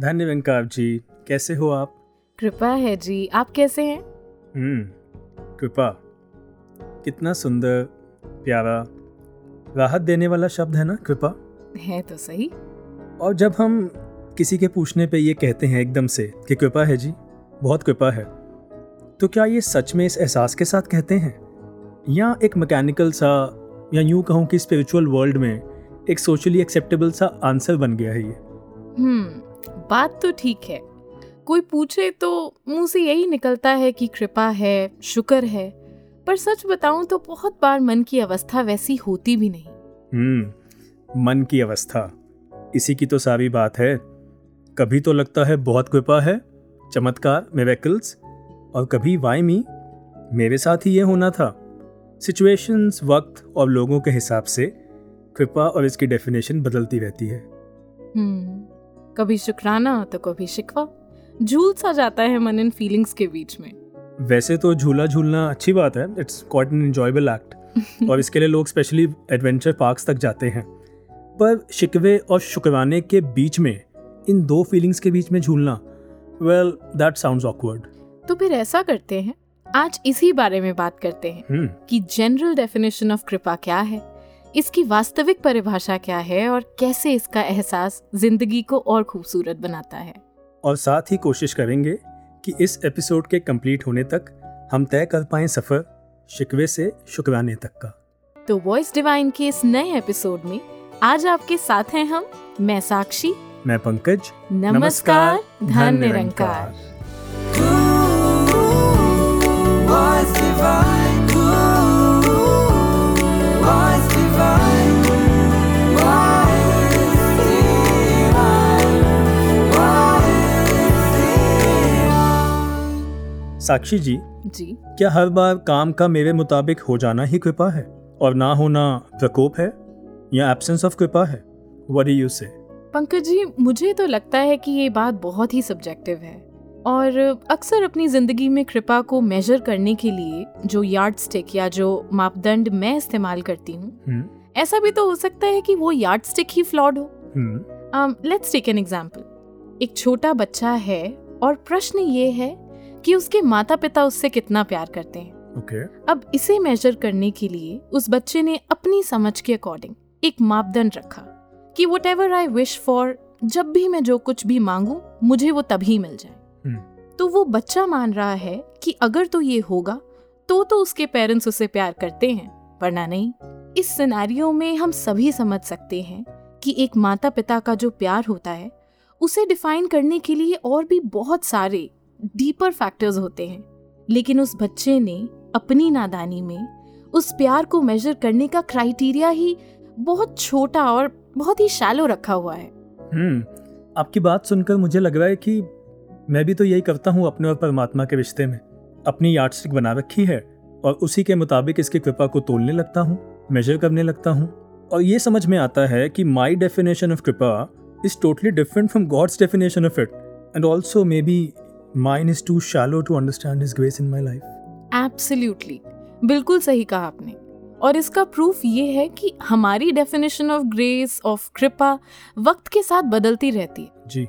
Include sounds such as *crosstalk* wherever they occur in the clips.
धन्य वेंकार जी कैसे हो आप? कृपा है जी। आप कैसे हैं? हम्म कृपा। कितना सुंदर प्यारा राहत देने वाला शब्द है ना कृपा? है तो सही। और जब हम किसी के पूछने पे ये कहते हैं एकदम से कि कृपा है जी बहुत कृपा है तो क्या ये सच में इस एहसास के साथ कहते हैं? या एक मैकेनिकल सा या यूँ कहूँ कि स्पिरिचुअल वर्ल्ड में एक सोशली एक्सेप्टेबल सा आंसर बन गया है ये? हम्म बात तो ठीक है। कोई पूछे तो मुँह से यही निकलता है कि कृपा है शुक्र है। पर सच बताऊँ तो बहुत बार मन की अवस्था वैसी होती भी नहीं। हम्म मन की अवस्था। इसी की तो सारी बात है। कभी तो लगता है बहुत कृपा है चमत्कार मेरेकल्स और कभी वाई मी मेरे साथ ही ये होना था। सिचुएशंस वक्त और लोगों के हिसाब से कृपा और इसकी डेफिनेशन बदलती रहती है। हम्म। कभी शुक्राना तो कभी शिकवा। झूल सा जाता है मन इन फीलिंग्स के बीच में। वैसे तो झूला झूलना अच्छी बात है it's quite an enjoyable act और इसके लिए लोग स्पेशली एडवेंचर पार्क्स तक जाते हैं। पर शिकवे और शुक्राने के बीच में इन दो फीलिंग्स के बीच में झूलना वेल दैट साउंड्स ऑकवर्ड तो फिर ऐसा करते हैं आज इसी बारे में बात करते हैं हम्म। कि जनरल डेफिनेशन ऑफ़ कृपा क्या है। इसकी वास्तविक परिभाषा क्या है और कैसे इसका एहसास ज़िंदगी को और खूबसूरत बनाता है? और साथ ही कोशिश करेंगे कि इस एपिसोड के कंप्लीट होने तक हम तय कर पाए सफ़र शिकवे से शुक्राने तक का। तो वॉइस डिवाइन के इस नए एपिसोड में आज आपके साथ हैं हम मैं साक्षी। मैं पंकज। नमस्कार धन निरंकार साक्षी जी जी। क्या हर बार काम का मेरे मुताबिक हो जाना ही कृपा है और ना होना प्रकोप है या एब्सेंस ऑफ़ कृपा है? वट यू से पंकज जी मुझे तो लगता है कि ये बात बहुत ही सब्जेक्टिव है और अक्सर अपनी ज़िंदगी में कृपा को मेजर करने के लिए जो यार्ड स्टिक या जो मापदंड मैं इस्तेमाल करती हूँ ऐसा भी तो हो सकता है कि वो यार्ड स्टिक ही। फ्लॉड हो लेट्स टेक एन एग्ज़ाम्पल एक छोटा बच्चा है और प्रश्न ये है कि उसके माता पिता उससे कितना प्यार करते हैं। ओके। अब इसे मेजर करने के लिए उस बच्चे ने अपनी समझ के अकॉर्डिंग एक मापदंड रखा कि whatever I wish for जब भी मैं जो कुछ भी मांगू मुझे वो तभी मिल जाए। hmm. तो वो बच्चा मान रहा है कि अगर तो ये होगा तो तो उसके पेरेंट्स उसे प्यार करते हैं वरना नहीं। इस सिनेरियो में हम सभी समझ सकते हैं कि एक माता पिता का जो प्यार होता है उसे डिफाइन करने के लिए और भी बहुत सारे डीपर फैक्टर्स होते हैं, लेकिन उस बच्चे ने अपनी नादानी में उस प्यार को मेजर करने का क्राइटेरिया ही बहुत छोटा और बहुत ही शैलो रखा हुआ है। हम्म आपकी बात सुनकर मुझे लग रहा है कि मैं भी तो यही करता हूँ अपने और परमात्मा के रिश्ते में। अपनी यार्डस्टिक बना रखी है और उसी के मुताबिक इसकी कृपा को तोलने लगता हूँ मेजर करने लगता हूँ। और ये समझ में आता है कि माई डेफिनेशन ऑफ़ कृपा is totally different from God's definition of it and also may be mine is too shallow to understand his grace in my life absolutely बिल्कुल सही कहा आपने। और इसका प्रूफ ये है कि हमारी डेफिनेशन ऑफ़ ग्रेस ऑफ़ कृपा वक्त के साथ बदलती रहती है। जी।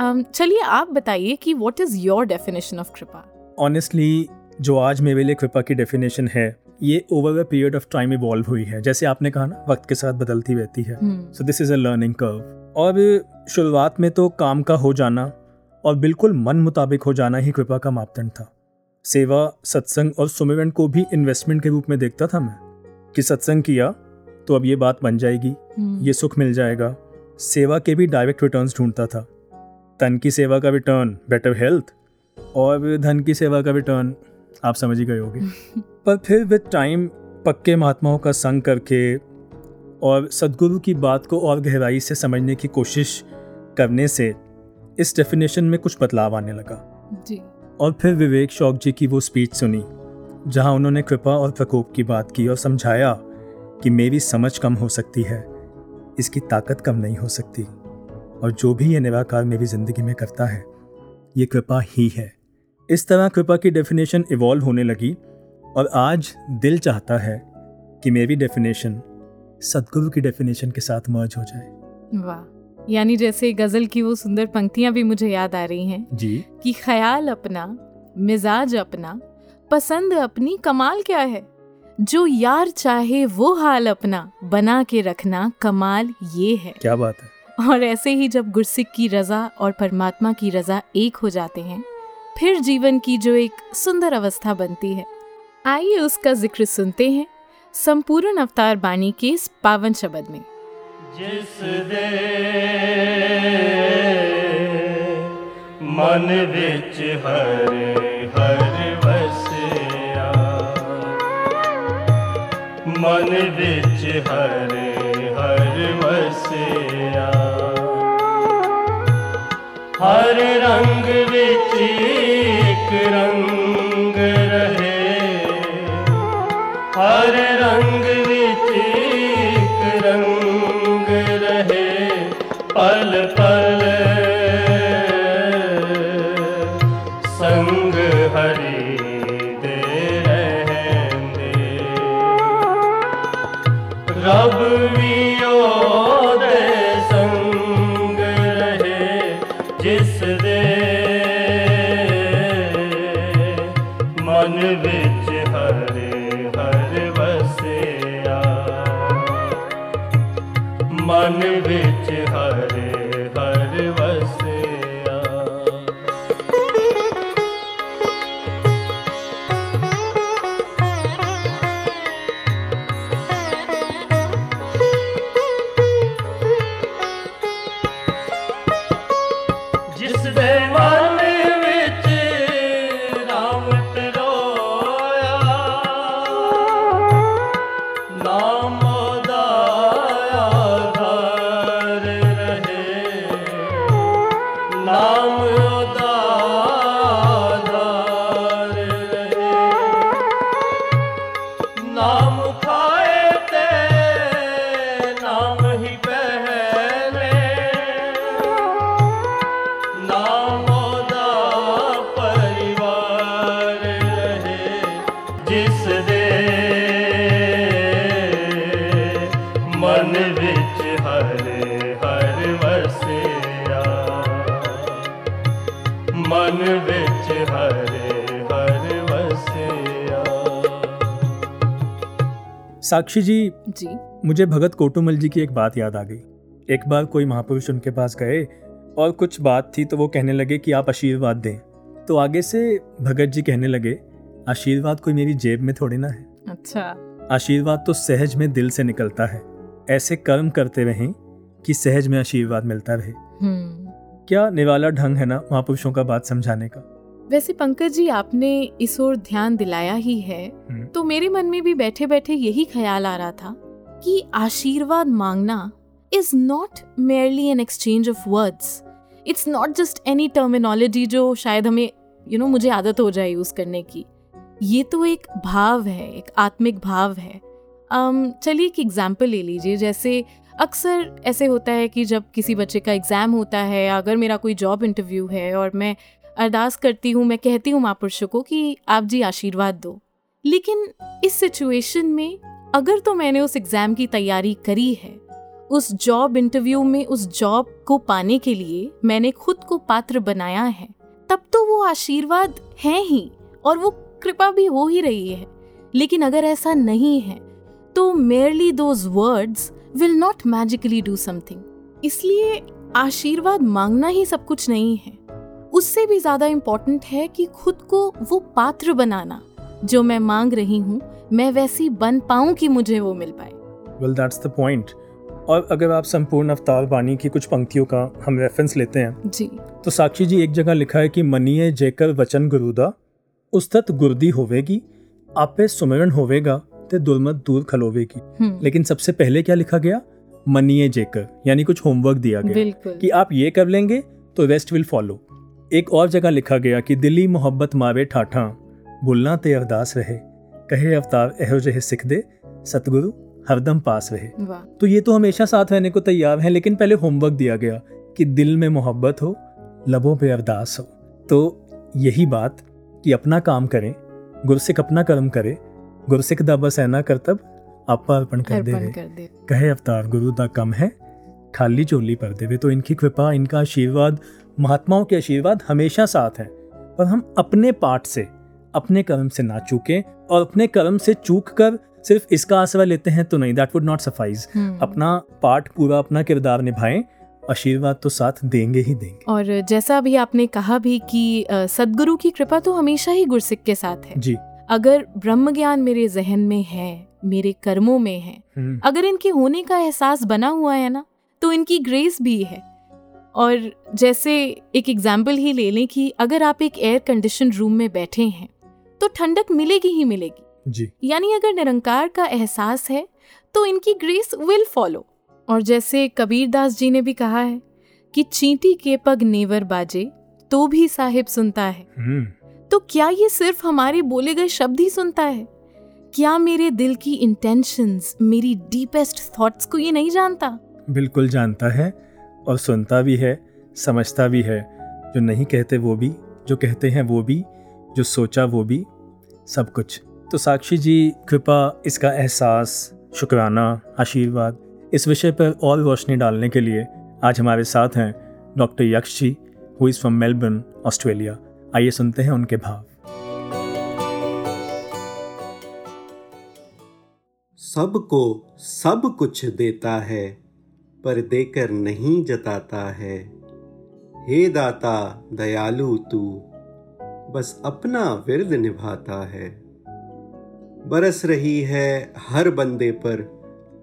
अम, चलिए आप बताइए कि what is your definition of कृपा? ऑनेस्टली जो आज मेरे लिए कृपा की डेफिनेशन है ये over a period of time evolve हुई है। जैसे आपने कहा ना वक्त के साथ बदलती रहती है। So this is a learning curve और शुरुआत में तो काम का हो जाना और बिल्कुल मन मुताबिक हो जाना ही कृपा का मापदंड था। सेवा सत्संग और सुमिरन को भी इन्वेस्टमेंट के रूप में देखता था मैं। कि सत्संग किया तो अब ये बात बन जाएगी। हम्म, ये सुख मिल जाएगा। सेवा के भी डायरेक्ट रिटर्न ढूंढता था। तन की सेवा का रिटर्न बेटर हेल्थ और धन की सेवा का रिटर्न आप समझ ही गए होगे। *laughs* पर फिर विद टाइम पक्के महात्माओं का संग करके और सदगुरु की बात को और गहराई से समझने की कोशिश करने से इस डेफिनेशन में कुछ बदलाव आने लगा। जी। और फिर विवेक शौक जी की वो स्पीच सुनी जहाँ उन्होंने कृपा और प्रकोप की बात की और समझाया कि मेरी समझ कम हो सकती है इसकी ताकत कम नहीं हो सकती और जो भी ये निराकार मेरी ज़िंदगी में करता है ये कृपा ही है। इस तरह कृपा की डेफिनेशन इवॉल्व होने लगी और आज दिल चाहता है कि मेरी डेफिनेशन सदगुरु की डेफिनेशन के साथ मर्ज हो जाए। वाह। यानी जैसे गज़ल की वो सुंदर पंक्तियाँ भी मुझे याद आ रही हैं। जी। कि ख्याल अपना मिजाज अपना पसंद अपनी कमाल क्या है? जो यार चाहे वो हाल अपना बना के रखना कमाल ये है। क्या बात है। और ऐसे ही जब गुरसिक की रजा और परमात्मा की रजा एक हो जाते हैं फिर जीवन की जो एक सुंदर अवस्था बनती है। आइए उसका ज़िक्र सुनते हैं संपूर्ण अवतार बानी के इस पावन शब्द में। ਜਿਸ ਦੇ ਮਨ ਵਿੱਚ ਹਰ ਹਰ ਵਸਿਆ। ਮਨ ਵਿੱਚ ਹਰ ਹਰ ਵਸਿਆ। ਹਰ ਰੰਗ ਵਿੱਚ ਇੱਕ ਰੰਗ साक्षी जी जी। मुझे भगत कोटुमल जी की एक बात याद आ गई। एक बार कोई महापुरुष उनके पास गए और कुछ बात थी तो वो कहने लगे कि आप आशीर्वाद दें। तो आगे से भगत जी कहने लगे आशीर्वाद कोई मेरी जेब में थोड़ी ना है। अच्छा। आशीर्वाद तो सहज में दिल से निकलता है। ऐसे कर्म करते रहें कि सहज में आशीर्वाद मिलता रहे। हम्म। क्या निराला ढंग है ना महापुरुषों का बात समझाने का? वैसे पंकज जी आपने इस ओर ध्यान दिलाया ही है। हम्म। तो मेरे मन में भी बैठे बैठे यही ख्याल आ रहा था कि आशीर्वाद मांगना is not merely an exchange of words it's not just any terminology जो शायद हमें यू you नो know, मुझे आदत हो जाए यूज़ करने की। ये तो एक भाव है एक आत्मिक भाव है। um, चलिए एक एग्ज़ाम्पल ले लीजिए। जैसे अक्सर ऐसे होता है कि जब किसी बच्चे का एग्ज़ाम होता है अगर मेरा कोई जॉब इंटरव्यू है और मैं अरदास करती हूँ, मैं कहती हूँ महापुरुषों को कि आप जी आशीर्वाद दो। लेकिन इस सिचुएशन में अगर तो मैंने उस एग्ज़ाम की तैयारी करी है, उस जॉब इंटरव्यू में उस जॉब को पाने के लिए मैंने खुद को पात्र बनाया है, तब तो वो आशीर्वाद है ही और वो कृपा भी हो ही रही है। लेकिन अगर ऐसा नहीं है तो merely those words will not magically do something इसलिए आशीर्वाद मांगना ही सब कुछ नहीं है। उससे भी ज़्यादा इम्पोर्टेंट है कि खुद को वो पात्र बनाना जो मैं मांग रही हूँ मैं वैसी बन पाऊँ कि मुझे वो मिल पाए। वेल दैट्स द पॉइंट और अगर आप संपूर्ण अवतार वाणी की कुछ पंक्तियों का हम रेफरेंस लेते हैं जी। तो साक्षी जी एक जगह लिखा है कि मनिए जेकर वचन गुरुदा उस्तत गुरदी होवेगी आपे सुमिरन होवेगा ते दुर्मत दूर खलोवेगी। हम्म, लेकिन सबसे पहले क्या लिखा गया? मनिए जेकर यानी कुछ होमवर्क दिया गया। कि आप ये कर लेंगे तो रेस्ट विल फॉलो एक और जगह लिखा गया कि दिली मोहब्बत मारे ठाठा। बुलना ते अरदास रहे। कहे अवतार एहो जहे सिख दे। सतगुरु हरदम पास रहे। तो ये तो हमेशा साथ रहने को तैयार हैं लेकिन पहले होमवर्क दिया गया कि दिल में मोहब्बत हो लबों पे अरदास हो। तो यही बात कि अपना काम करें गुरसिक अपना कर्म करे गुरसिक दा बस ऐना करतब आपा अर्पण कर दे कर दे। कहे अवतार गुरु दा कम है खाली चोली पर देवे। तो इनकी कृपा इनका आशीर्वाद महात्माओं के आशीर्वाद हमेशा साथ है पर हम अपने पाठ से अपने कर्म से ना चूकें और अपने कर्म से चूक कर सिर्फ़ इसका आसरा लेते हैं तो नहीं। That would not suffice. अपना पाठ पूरा अपना किरदार निभाएँ आशीर्वाद तो साथ देंगे ही देंगे। और जैसा अभी आपने कहा भी कि सदगुरु की कृपा तो हमेशा ही गुरसिक के साथ है। जी। अगर ब्रह्म ज्ञान मेरे जहन में है मेरे कर्मों में है हम्म, अगर इनके होने का एहसास बना हुआ है ना तो इनकी ग्रेस भी है। और जैसे एक एग्ज़ाम्पल ही ले लें कि अगर आप एक एयर कंडीशन रूम में बैठे हैं तो ठंडक मिलेगी ही मिलेगी। जी। यानी अगर निरंकार का एहसास है तो इनकी ग्रेस विल फॉलो और जैसे कबीर दास जी ने भी कहा है कि चींटी के पग नेवर बाजे तो भी साहिब सुनता है। हम्म, तो क्या ये सिर्फ़ हमारे बोले गए शब्द ही सुनता है? क्या मेरे दिल की इंटेंशंस मेरी डीपेस्ट थॉट्स को ये नहीं जानता? बिल्कुल जानता है। और सुनता भी है, समझता भी है। जो नहीं कहते वो भी, जो कहते हैं वो भी, जो सोचा वो भी, सब कुछ। तो साक्षी जी, कृपा, इसका एहसास, शुक्राना, आशीर्वाद, इस विषय पर और रोशनी डालने के लिए आज हमारे साथ हैं doctor Yaksh ji who is from Melbourne Australia आइए सुनते हैं उनके भाव। सबको सब कुछ देता है। पर देकर नहीं जताता है। हे दाता दयालु तू बस अपना विरद निभाता है। बरस रही है हर बंदे पर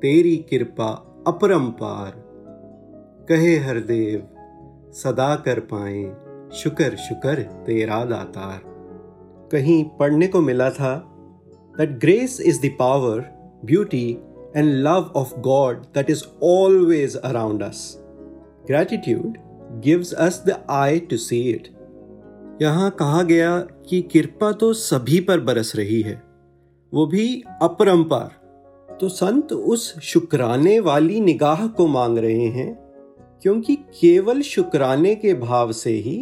तेरी कृपा अपरंपार कहे हर देव सदा कर पाए शुक्र शुक्र तेरा दातार। कहीं पढ़ने को मिला था that grace is the power beauty, and love of God that is always around us. Gratitude gives us the eye to see it. यहाँ कहा गया कि कृपा तो सभी पर बरस रही है वो भी अपरंपार तो संत उस शुक्राने वाली निगाह को मांग रहे हैं, क्योंकि केवल शुक्राने के भाव से ही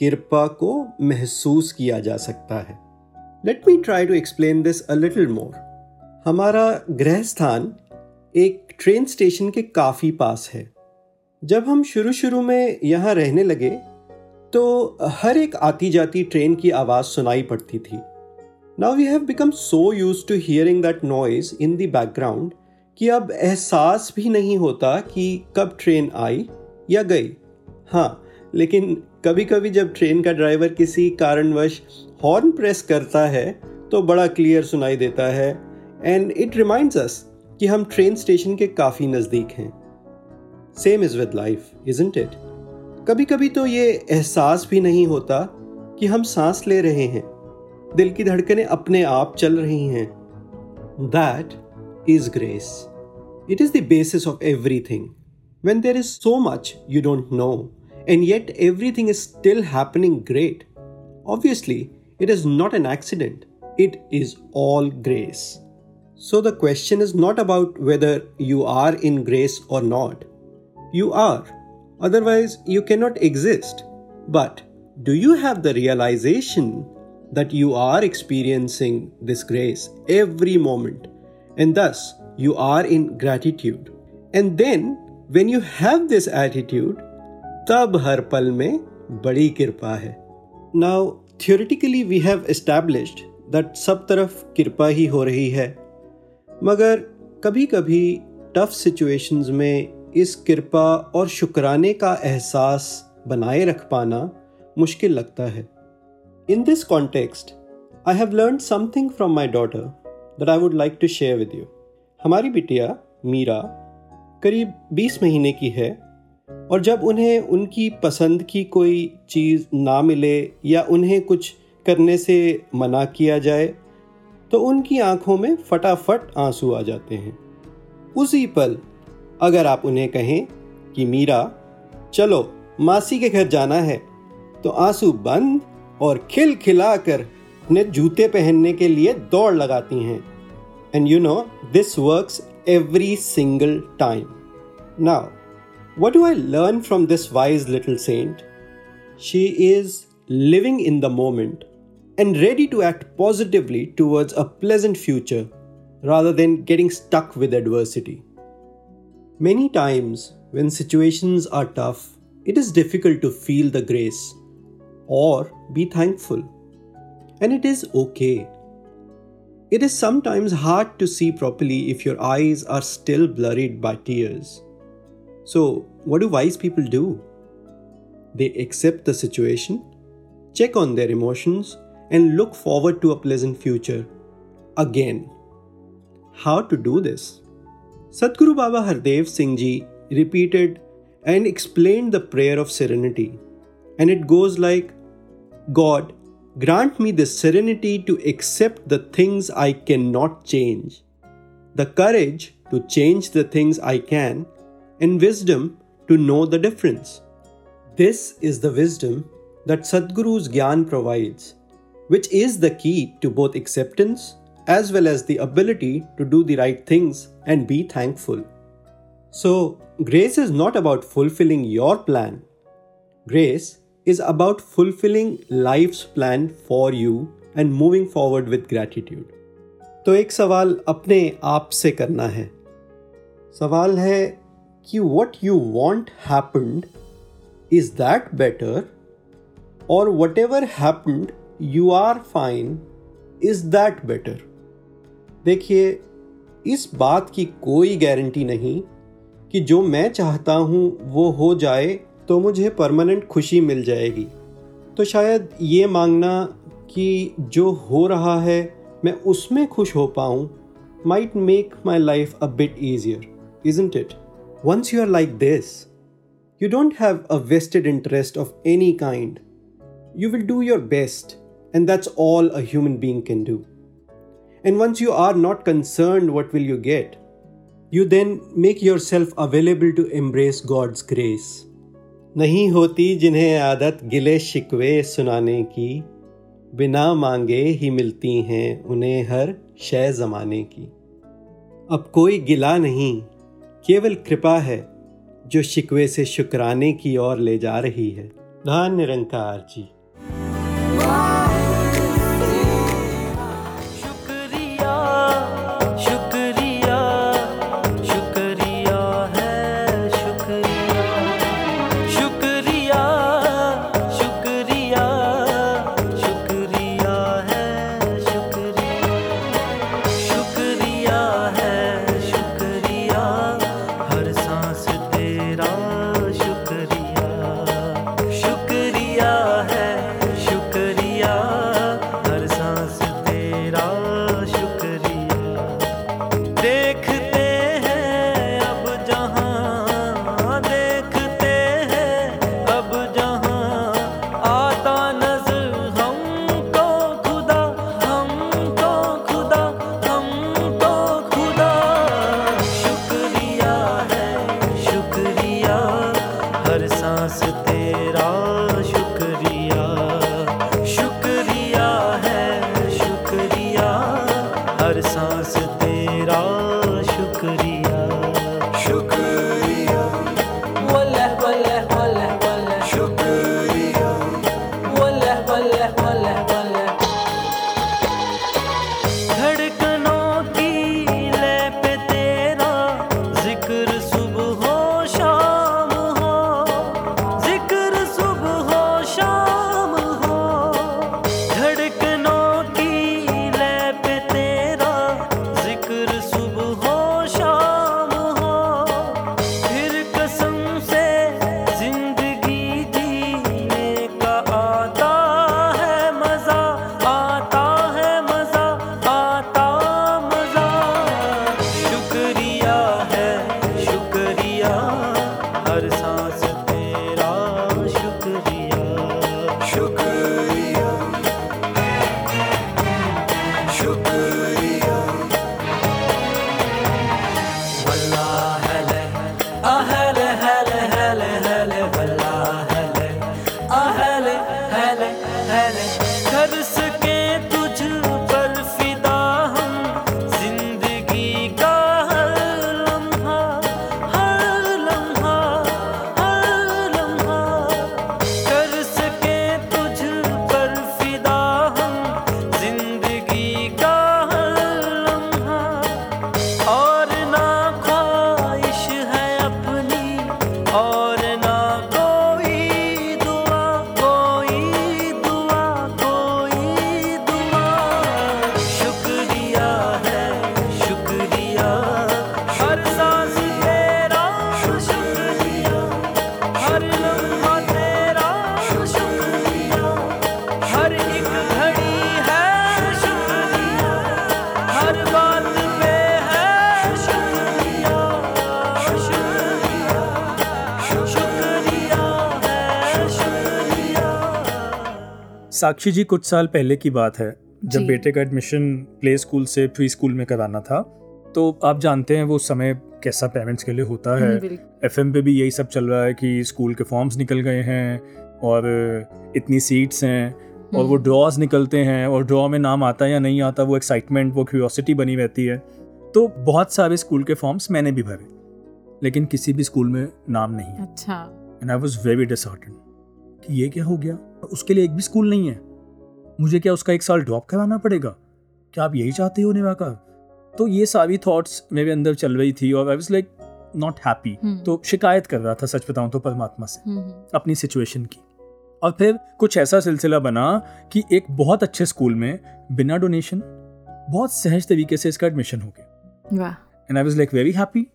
कृपा को महसूस किया जा सकता है let me try to explain this a little more हमारा गृह स्थान एक ट्रेन स्टेशन के काफ़ी पास है। जब हम शुरू शुरू में यहाँ रहने लगे तो हर एक आती जाती ट्रेन की आवाज़ सुनाई पड़ती थी। Now we have become so used to hearing that noise in the background कि अब एहसास भी नहीं होता कि कब ट्रेन आई या गई। हाँ लेकिन कभी कभी जब ट्रेन का ड्राइवर किसी कारणवश हॉर्न प्रेस करता है तो बड़ा क्लियर सुनाई देता है। एंड इट रिमाइंड्स अस कि हम ट्रेन स्टेशन के काफ़ी नज़दीक हैं। Same is with life isn't it कभी कभी तो ये एहसास भी नहीं होता कि हम सांस ले रहे हैं। दिल की धड़कनें अपने आप चल रही हैं। That is grace it is the basis of everything when there is so much you don't know, and yet everything is still happening great, obviously, it is not an accident. It is all grace. so the question is not about whether you are in grace or not you are otherwise you cannot exist but do you have the realization that you are experiencing this grace every moment and thus you are in gratitude and then when you have this attitude तब हर पल में बड़ी कृपा है now theoretically we have established that सब तरफ कृपा ही हो रही है मगर कभी कभी टफ सिचुएशंस में इस कृपा और शुक्राने का एहसास बनाए रख पाना मुश्किल लगता है। In this context I have learn something from my daughter that I would like to share with you हमारी बिटिया, मीरा, करीब 20 महीने की है और जब उन्हें उनकी पसंद की कोई चीज़ ना मिले या उन्हें कुछ करने से मना किया जाए तो उनकी आँखों में फटाफट आँसू आ जाते हैं उसी पल अगर आप उन्हें कहें कि मीरा चलो मासी के घर जाना है तो आँसू बंद और खिल कर अपने जूते पहनने के लिए दौड़ लगाती हैं and you know this works every single time. Now, what do I learn from this wise little saint? She is living in the moment and ready to act positively towards a pleasant future rather than getting stuck with adversity. Many times when situations are tough, it is difficult to feel the grace or be thankful. And it is okay. It is sometimes hard to see properly if your eyes are still blurred by tears. So, what do wise people do? They accept the situation, check on their emotions, and look forward to a pleasant future. Again. How to do this? Sadhguru Baba Hardev Singh Ji repeated and explained the prayer of serenity. And it goes like God, grant me the serenity to accept the things I cannot change, the courage to change the things I can, and wisdom to know the difference. This is the wisdom that Sadhguru's Gyan provides, which is the key to both acceptance as well as the ability to do the right things and be thankful. So, grace is not about fulfilling your plan. Grace is about fulfilling life's plan for you and moving forward with gratitude. तो एक सवाल अपने आप से करना है सवाल है कि what you want happened is that better or whatever happened you are fine is that better देखिए, इस बात की कोई गारंटी नहीं कि जो मैं चाहता हूँ वो हो जाए तो मुझे परमानेंट खुशी मिल जाएगी। तो शायद ये मांगना कि जो हो रहा है, मैं उसमें खुश हो पाऊँ might make my life a bit easier isn't it once you are like this you don't have a vested interest of any kind you will do your best and that's all a human being can do. And once you are not concerned what will you get, you then make yourself available to embrace God's grace. नहीं होती जिन्हें आदत गिले शिकवे सुनाने की बिना मांगे ही मिलती हैं उन्हें हर शय जमाने की अब कोई गिला नहीं केवल कृपा है जो शिकवे से शुक्राने की ओर ले जा रही है धन निरंकार जी हर सांस साक्षी जी कुछ साल पहले की बात है जब बेटे का एडमिशन प्ले स्कूल से प्री स्कूल में कराना था तो आप जानते हैं वो समय कैसा पेरेंट्स के लिए होता है। हम्म, बिल्कुल। एफ़ पे भी यही सब चल रहा है कि स्कूल के फॉर्म्स निकल गए हैं और इतनी सीट्स हैं और वो हम्म। ड्रॉज निकलते हैं और ड्रॉ में नाम आता है या नहीं आता वो एक्साइटमेंट वो क्यूरियोसिटी बनी रहती है। तो बहुत सारे स्कूल के फॉर्म्स मैंने भी भरे लेकिन किसी भी स्कूल में नाम नहीं अच्छा। And I was very disheartened कि ये क्या हो गया? उसके लिए एक भी स्कूल नहीं है। मुझे क्या उसका एक साल ड्रॉप कराना पड़ेगा? क्या आप यही चाहते हो निवाकर तो ये सारी थॉट्स मेरे अंदर चल रही थी और I was like not happy. तो शिकायत कर रहा था सच बताऊँ तो परमात्मा से हम्म, अपनी सिचुएशन की। और फिर कुछ ऐसा सिलसिला बना कि एक बहुत अच्छे स्कूल में बिना डोनेशन बहुत सहज तरीके से इसका एडमिशन हो गया। And I was like very happy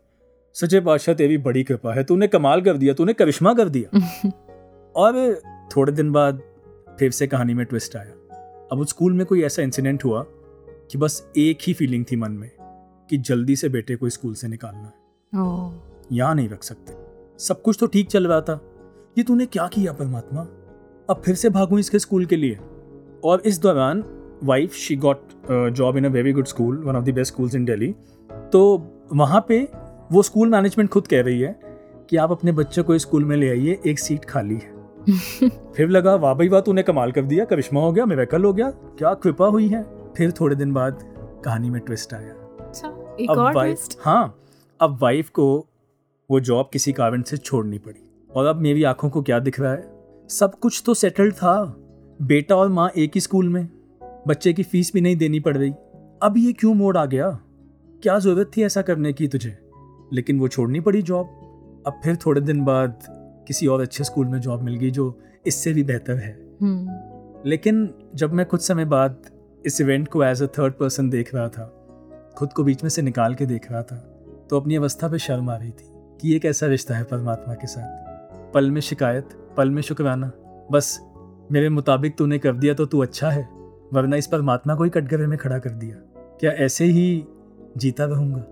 सचे बादशाह तेरी बड़ी कृपा है। तूने कमाल कर दिया तूने करिश्मा कर दिया। *laughs* और थोड़े दिन बाद फिर से कहानी में ट्विस्ट आया। अब उस स्कूल में कोई ऐसा इंसिडेंट हुआ कि बस एक ही फीलिंग थी मन में कि जल्दी से बेटे को स्कूल से निकालना है। यहाँ नहीं रख सकते। सब कुछ तो ठीक चल रहा था। ये तूने क्या किया परमात्मा? अब फिर से भागूं इसके स्कूल के लिए? और इस दौरान wife she got job in a very good school one of the best schools in Delhi तो वहाँ पे वो स्कूल मैनेजमेंट खुद कह रही है कि आप अपने बच्चे को स्कूल में ले आइए एक सीट खाली है। *laughs* फिर लगा वाह भाई वाह तूने कमाल कर दिया करिश्मा हो गया मेरेकल हो गया क्या कृपा हुई है? फिर थोड़े दिन बाद कहानी में ट्विस्ट आया। अच्छा एक अब और वाइफ ट्विस्ट हाँ अब वाइफ को वो जॉब किसी कारण से छोड़नी पड़ी। और अब मेरी आँखों को क्या दिख रहा है? सब कुछ तो सेटल्ड था बेटा और माँ एक ही स्कूल में बच्चे की फ़ीस भी नहीं देनी पड़ रही। अब ये क्यों मोड़ आ गया? क्या ज़रूरत थी ऐसा करने की तुझे? लेकिन वो छोड़नी पड़ी जॉब अब फिर थोड़े दिन बाद किसी और अच्छे स्कूल में जॉब मिल गई जो इससे भी बेहतर है। हम्म, लेकिन जब मैं कुछ समय बाद इस इवेंट को एज अ थर्ड पर्सन देख रहा था खुद को बीच में से निकाल के देख रहा था तो अपनी अवस्था पे शर्म आ रही थी कि ये कैसा रिश्ता है परमात्मा के साथ। पल में शिकायत पल में शुक्राना बस मेरे मुताबिक तूने कर दिया तो तू अच्छा है वरना इस परमात्मा को ही कटघरे में खड़ा कर दिया। क्या ऐसे ही जीता रहूँगा?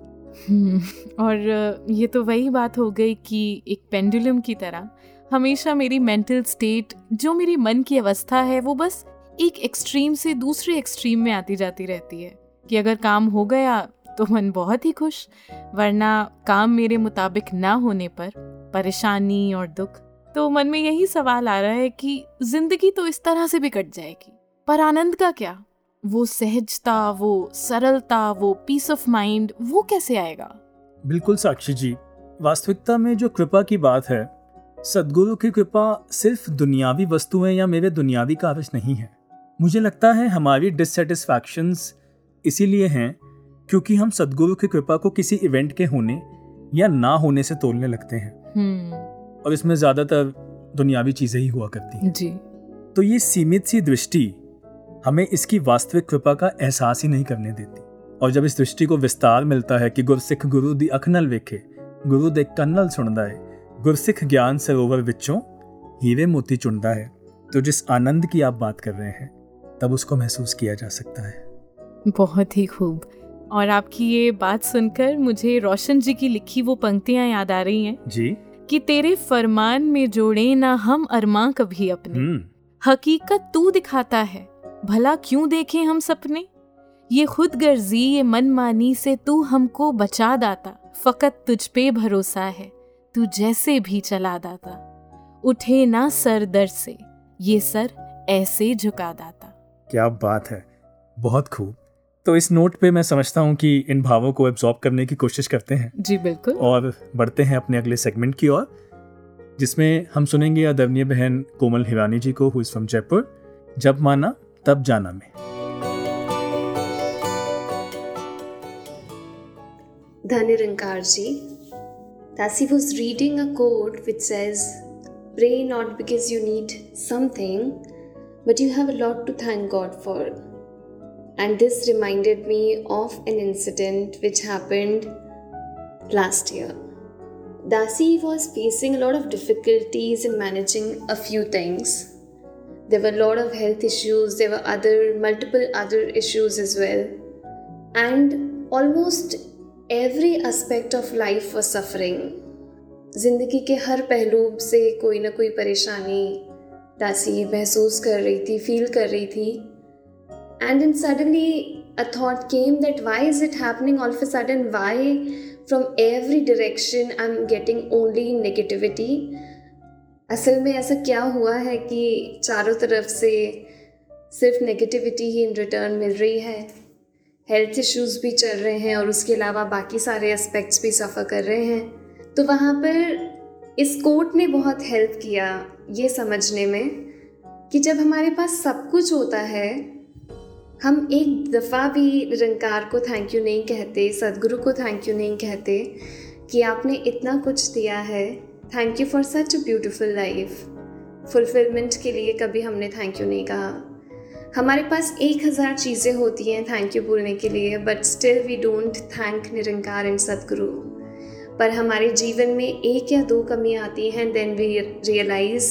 और ये तो वही बात हो गई कि एक पेंडुलम की तरह हमेशा मेरी मेंटल स्टेट जो मेरी मन की अवस्था है, वो बस एक एक्सट्रीम से दूसरे एक्सट्रीम में आती जाती रहती है। कि अगर काम हो गया तो मन बहुत ही खुश, वरना काम मेरे मुताबिक ना होने पर परेशानी और दुख। तो मन में यही सवाल आ रहा है कि ज़िंदगी तो इस तरह से भी कट जाएगी, पर आनंद का क्या? वो सहजता वो सरलता वो पीस ऑफ़ माइंड वो कैसे आएगा? बिल्कुल साक्षी जी वास्तविकता में जो कृपा की बात है सदगुरु की कृपा सिर्फ़ दुनियावी वस्तुएँ या मेरे दुनियावी काबिज नहीं है। मुझे लगता है हमारी डिससेटिस्फैक्शंस इसीलिए हैं क्योंकि हम सदगुरु की कृपा को किसी इवेंट के होने या ना होने से तोलने लगते हैं। हम्म। और इसमें ज़्यादातर दुनियावी चीज़ें ही हुआ करती हैं। जी। तो ये सीमित सी दृष्टि हमें इसकी वास्तविक कृपा का एहसास ही नहीं करने देती। और जब इस दृष्टि को विस्तार मिलता है कि गुरसिख गुरु दी अख नल वेखे गुरु दे कन्नल सुनदा है गुरसिख ज्ञान सरोवर विचों हीरे मोती चुनदा है तो जिस आनंद की आप बात कर रहे हैं तब उसको महसूस किया जा सकता है। बहुत ही खूब। और आपकी ये बात सुनकर मुझे रोशन जी की लिखी वो पंक्तियाँ याद आ रही हैं। जी। कि तेरे फरमान में जोड़े ना हम अरमां कभी अपने। हम्म। हकीकत तू दिखाता है। भला क्यों देखें हम सपने? ये खुद गर्जी ये मनमानी से तू हमको बचा दाता। फकत तुझ पे भरोसा है तू जैसे भी चला दाता। उठे ना सर दर से ये सर ऐसे झुका दाता। क्या बात है बहुत खूब। तो इस नोट पे मैं समझता हूँ कि इन भावों को एब्जॉर्ब करने की कोशिश करते हैं। जी बिल्कुल। और बढ़ते हैं अपने अगले सेगमेंट की ओर जिसमें हम सुनेंगे आदरणीय बहन कोमल हिरानी जी को हुई फ्रॉम जयपुर जब माना तब जाना मैं। धनिरंकार जी दैसी was reading a quote which says pray not because you need something but you have a lot to thank God for and this reminded me of an incident which happened last year दासी was facing a lot of difficulties in managing a few things There were a lot of health issues, there were other multiple other issues as well. And almost every aspect of life was suffering. जिंदगी के हर पहलू से कोई ना कोई परेशानी दासी महसूस कर रही थी फील कर रही थी and then suddenly a thought came that why is it happening all of sudden why from every direction I am getting only negativity असल में ऐसा क्या हुआ है कि चारों तरफ़ से सिर्फ़ नेगेटिविटी ही इन रिटर्न मिल रही है। हेल्थ इश्यूज़ भी चल रहे हैं और उसके अलावा बाकी सारे एस्पेक्ट्स भी सफ़र कर रहे हैं। तो वहाँ पर इस कोर्ट ने बहुत हेल्प किया ये समझने में कि जब हमारे पास सब कुछ होता है, हम एक दफ़ा भी निरंकार को थैंक यू नहीं कहते सदगुरु को थैंक यू नहीं कहते कि आपने इतना कुछ दिया है। Thank you for such a beautiful life fulfilment के लिए कभी हमने थैंक यू नहीं कहा। हमारे पास एक हज़ार चीज़ें होती हैं थैंक यू बोलने के लिए but still we don't thank Nirankar and Sadguru. पर हमारे जीवन में एक या दो कमी आती हैं देन वी रियलाइज़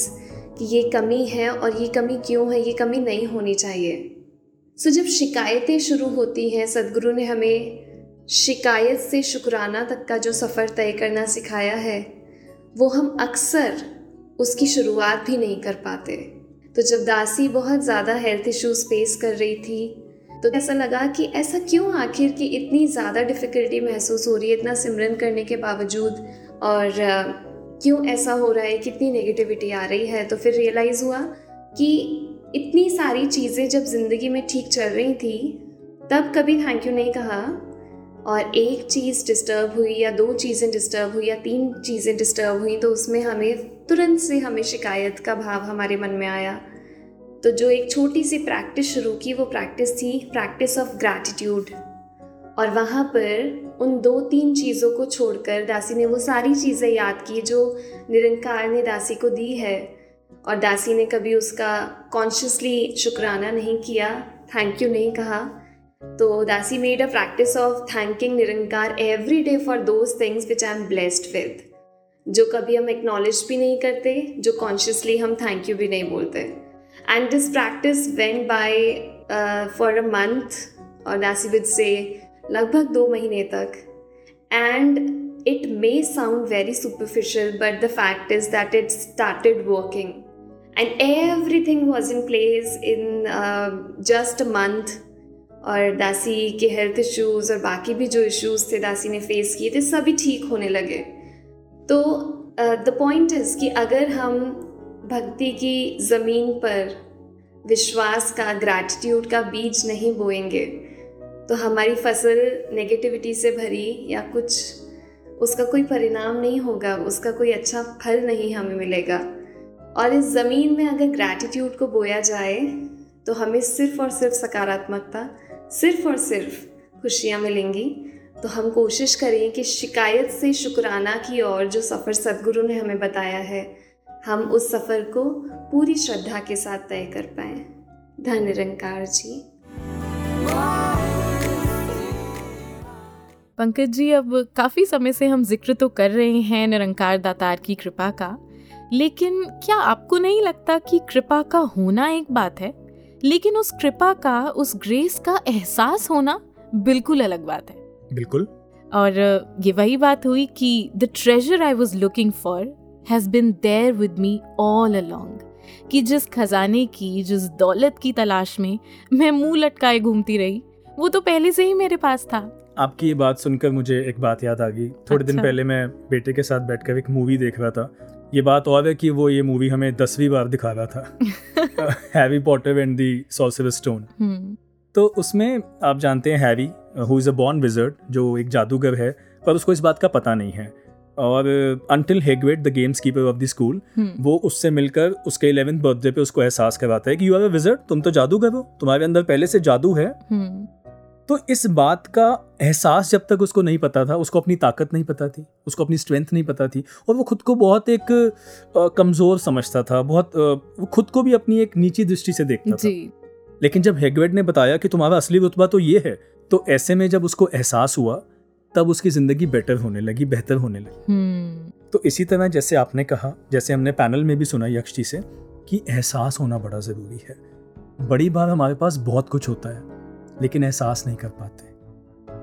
कि ये कमी है और ये कमी क्यों है ये कमी नहीं होनी चाहिए। सो so, जब शिकायतें शुरू होती हैं सदगुरु ने हमें शिकायत से शुक्राना तक का जो सफ़र तय करना सिखाया है वो हम अक्सर उसकी शुरुआत भी नहीं कर पाते। तो जब दासी बहुत ज़्यादा हेल्थ इश्यूज़ फेस कर रही थी तो ऐसा लगा कि ऐसा क्यों आखिर कि इतनी ज़्यादा डिफ़िकल्टी महसूस हो रही है, इतना सिमरन करने के बावजूद? और क्यों ऐसा हो रहा है? कितनी नेगेटिविटी आ रही है? तो फिर रियलाइज़ हुआ कि इतनी सारी चीज़ें जब ज़िंदगी में ठीक चल रही थी, तब कभी थैंक यू नहीं कहा। और एक चीज़ डिस्टर्ब हुई या दो चीज़ें डिस्टर्ब हुई या तीन चीज़ें डिस्टर्ब हुई तो उसमें हमें तुरंत से हमें शिकायत का भाव हमारे मन में आया। तो जो एक छोटी सी प्रैक्टिस शुरू की, वो प्रैक्टिस थी प्रैक्टिस ऑफ़ ग्रैटिट्यूड और वहाँ पर उन दो तीन चीज़ों को छोड़कर दासी ने वो सारी चीज़ें याद की जो निरंकार ने दासी को दी है। और दासी ने कभी उसका कॉन्शियसली शुक्राना नहीं किया थैंक यू नहीं कहा। तो दासी made a practice of thanking Nirankar every day for those things which I am blessed with जो कभी हम एक्नॉलेज भी नहीं करते, जो कॉन्शियसली हम थैंक यू भी नहीं बोलते. And this practice went by for a month और दासी विद से लगभग दो महीने तक. And it may sound very superficial but the fact is that it started working and everything was in place in just a month और दासी के हेल्थ इश्यूज़ और बाकी भी जो इश्यूज़ थे दासी ने फेस किए थे, सभी ठीक होने लगे। तो द पॉइंट इज़ कि अगर हम भक्ति की ज़मीन पर विश्वास का ग्रैटिट्यूड का बीज नहीं बोएँगे तो हमारी फ़सल नेगेटिविटी से भरी या कुछ, उसका कोई परिणाम नहीं होगा, उसका कोई अच्छा फल नहीं हमें मिलेगा। और इस ज़मीन में अगर ग्रैटिट्यूड को बोया जाए तो हमें सिर्फ़ और सिर्फ़ सकारात्मकता सिर्फ़ और सिर्फ़ खुशियाँ मिलेंगी। तो हम कोशिश करें कि शिकायत से शुक्राना की ओर जो सफ़र सदगुरु ने हमें बताया है, हम उस सफ़र को पूरी श्रद्धा के साथ तय कर पाए। धन निरंकार जी। पंकज जी, अब काफ़ी समय से हम ज़िक्र तो कर रहे हैं निरंकार दातार की कृपा का, लेकिन क्या आपको नहीं लगता कि कृपा का होना एक बात है? लेकिन उस कृपा का उस ग्रेस का एहसास होना बिल्कुल अलग बात है। बिल्कुल। और ये वही बात हुई कि the treasure I was looking for has been there with me all along कि जिस खजाने की जिस दौलत की तलाश में मैं मुँह लटकाए घूमती रही वो तो पहले से ही मेरे पास था। आपकी ये बात सुनकर मुझे एक बात याद आ गई। थोड़े अच्छा। दिन पहले मैं बेटे के साथ बैठकर एक मूवी देख रहा था। ये बात और है कि वो ये मूवी हमें दसवीं बार दिखा रहा था। Harry Potter and the Sorcerer Stone तो उसमें आप जानते हैं Harry who is a born wizard जो एक जादूगर है पर उसको इस बात का पता नहीं है। और until Hagrid the games keeper of the school वो उससे मिलकर उसके इलेवेंथ बर्थडे पे उसको एहसास करवाता है कि यू आर अ विजर्ड तुम तो जादूगर हो तुम्हारे अंदर पहले से जादू है। हम्म। तो इस बात का एहसास जब तक उसको नहीं पता था उसको अपनी ताकत नहीं पता थी उसको अपनी स्ट्रेंथ नहीं पता थी और वो खुद को बहुत एक कमज़ोर समझता था बहुत वो खुद को भी अपनी एक नीची दृष्टि से देखता था। लेकिन जब हेगवेड ने बताया कि तुम्हारा असली रुतबा तो ये है तो ऐसे में जब उसको एहसास हुआ तब उसकी ज़िंदगी बेटर होने लगी बेहतर होने लगी। hmm. तो इसी तरह जैसे आपने कहा जैसे हमने पैनल में भी सुना यक्ष जी से कि एहसास होना बड़ा ज़रूरी है। बड़ी बार हमारे पास बहुत कुछ होता है। लेकिन एहसास नहीं कर पाते।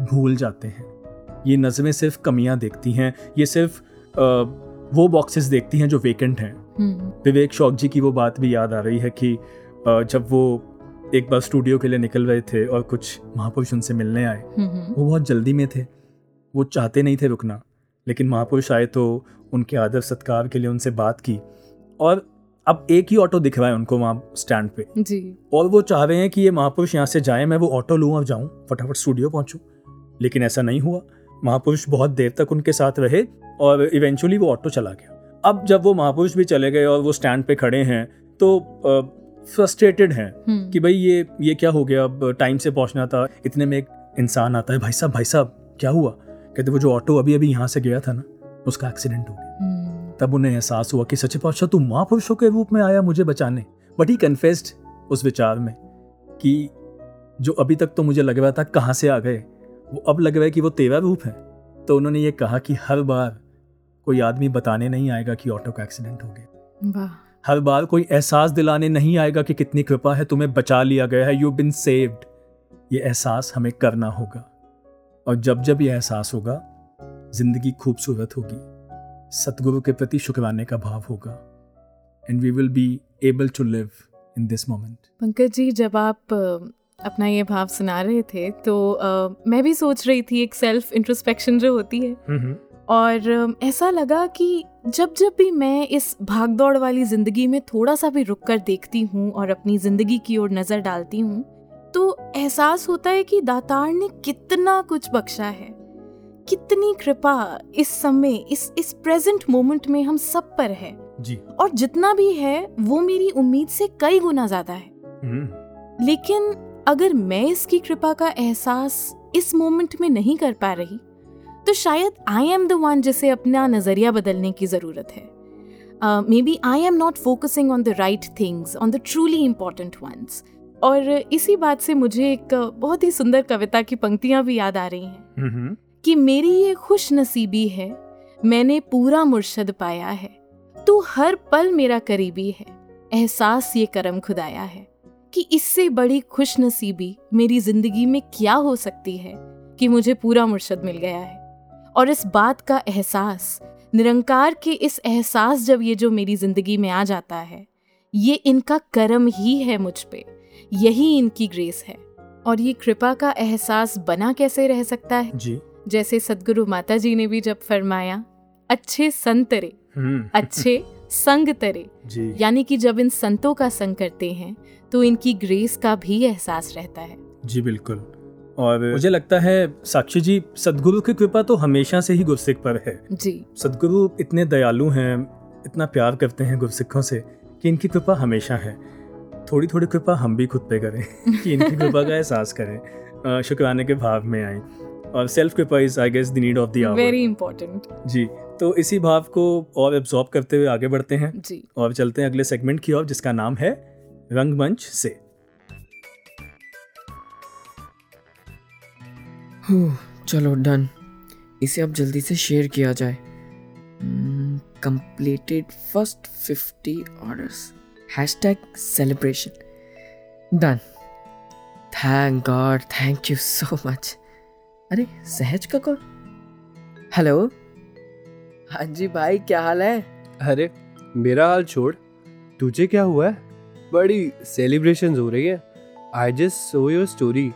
भूल जाते हैं। ये नज़में सिर्फ़ कमियाँ देखती हैं। ये सिर्फ़ आ, वो बॉक्सेस देखती हैं जो वेकेंट हैं। हम्म। विवेक शौक जी की वो बात भी याद आ रही है कि अ, जब वो एक बार स्टूडियो के लिए निकल रहे थे और कुछ महापुरुष उनसे मिलने आए। हम्म वो बहुत जल्दी में थे। वो चाहते नहीं थे रुकना। लेकिन महापुरुष आए तो उनके आदर सत्कार के लिए उनसे बात की। और अब एक ही ऑटो दिख रहा है उनको वहाँ स्टैंड पे। जी। और वो चाह रहे हैं कि ये महापुरुष यहाँ से जाए मैं वो ऑटो लूँ और जाऊँ फटाफट स्टूडियो पहुँचूँ। लेकिन ऐसा नहीं हुआ। महापुरुष बहुत देर तक उनके साथ रहे और इवेंचुअली वो ऑटो चला गया। अब जब वो महापुरुष भी चले गए और वो स्टैंड पे खड़े हैं तो फ्रस्ट्रेटेड हैं हम्म। कि भाई ये ये क्या हो गया? अब टाइम से पहुँचना था इतने में एक इंसान आता है भाई साहब भाई साहब क्या हुआ? कहते वो जो ऑटो अभी अभी यहाँ से गया था ना उसका एक्सीडेंट हो गया। तब उन्हें एहसास हुआ कि सच्चे पातशाह तू महापुरुषों के रूप में आया मुझे बचाने। बट ही कन्फेस्ड उस विचार में कि जो अभी तक तो मुझे लग रहा था कहाँ से आ गए वो अब लग रहा है कि वो तेरा रूप है। तो उन्होंने ये कहा कि हर बार कोई आदमी बताने नहीं आएगा कि ऑटो का एक्सीडेंट हो गया। हर बार कोई एहसास दिलाने नहीं आएगा कि कितनी कृपा है तुम्हें बचा लिया गया है यू बिन सेव्ड ये एहसास हमें करना होगा। और जब जब ये एहसास होगा ज़िंदगी खूबसूरत होगी। सतगुरु के प्रति शुक्राने का भाव होगा। And we will be able to live in this moment Pankaj ji जब आप अपना ये भाव सुना रहे थे तो अ, मैं भी सोच रही थी एक सेल्फ इंट्रोस्पेक्शन जो होती है। और ऐसा लगा कि जब जब भी मैं इस भागदौड़ वाली ज़िंदगी में थोड़ा सा भी रुक कर देखती हूँ और अपनी ज़िंदगी की ओर नज़र डालती हूँ तो एहसास होता है कि दातार ने कितना कुछ बख्शा है। कितनी कृपा इस समय इस इस प्रेजेंट मोमेंट में हम सब पर है। जी। और जितना भी है वो मेरी उम्मीद से कई गुना ज़्यादा है। हम्म, लेकिन अगर मैं इसकी कृपा का एहसास इस मोमेंट में नहीं कर पा रही तो शायद आई एम द वन जिसे अपना नज़रिया बदलने की ज़रूरत है। Maybe I am not focusing on the right things on the truly important ones और इसी बात से मुझे एक बहुत ही सुंदर कविता की पंक्तियाँ भी याद आ रही हैं। हम्म, कि मेरी ये खुश नसीबी है, मैंने पूरा मुर्शद पाया है। तू हर पल मेरा करीबी है। एहसास ये करम खुदाया है कि इससे बड़ी खुश नसीबी मेरी ज़िंदगी में क्या हो सकती है कि मुझे पूरा मुर्शद मिल गया है। और इस बात का एहसास, निरंकार के इस एहसास जब ये जो मेरी ज़िंदगी में आ जाता है, ये इनका करम ही है मुझ पे। यही इनकी ग्रेस है। और ये कृपा का एहसास बना कैसे रह सकता है? जी। जैसे सदगुरु माता जी ने भी जब फरमाया अच्छे संत रे हम्म, अच्छे संग तरे। यानी कि जब इन संतों का संग करते हैं तो इनकी ग्रेस का भी एहसास रहता है। जी बिल्कुल। और मुझे लगता है साक्षी जी सदगुरु की कृपा तो हमेशा से ही गुरसिख पर है। जी। सदगुरु इतने दयालु हैं इतना प्यार करते हैं गुरसिखों से कि इनकी कृपा हमेशा है। थोड़ी थोड़ी कृपा हम भी खुद पे करें कि इनकी *laughs* कृपा का एहसास करें। शुक्राने के भाव में आए सेल्फ कृपा is I guess the need of the hour very important जी तो इसी भाव को और एब्जॉर्ब करते हुए आगे बढ़ते हैं। जी। और चलते हैं अगले सेगमेंट की ओर जिसका नाम है रंगमंच से। हूँ, चलो डन। इसे अब जल्दी से शेयर किया जाए। Completed first fifty orders hashtag celebration done thank God thank you so much अरे सहज का कॉल हेलो? हाँ जी भाई क्या हाल है? अरे मेरा हाल छोड़। तुझे क्या हुआ है? बड़ी सेलिब्रेशंस हो रही है। I just saw your story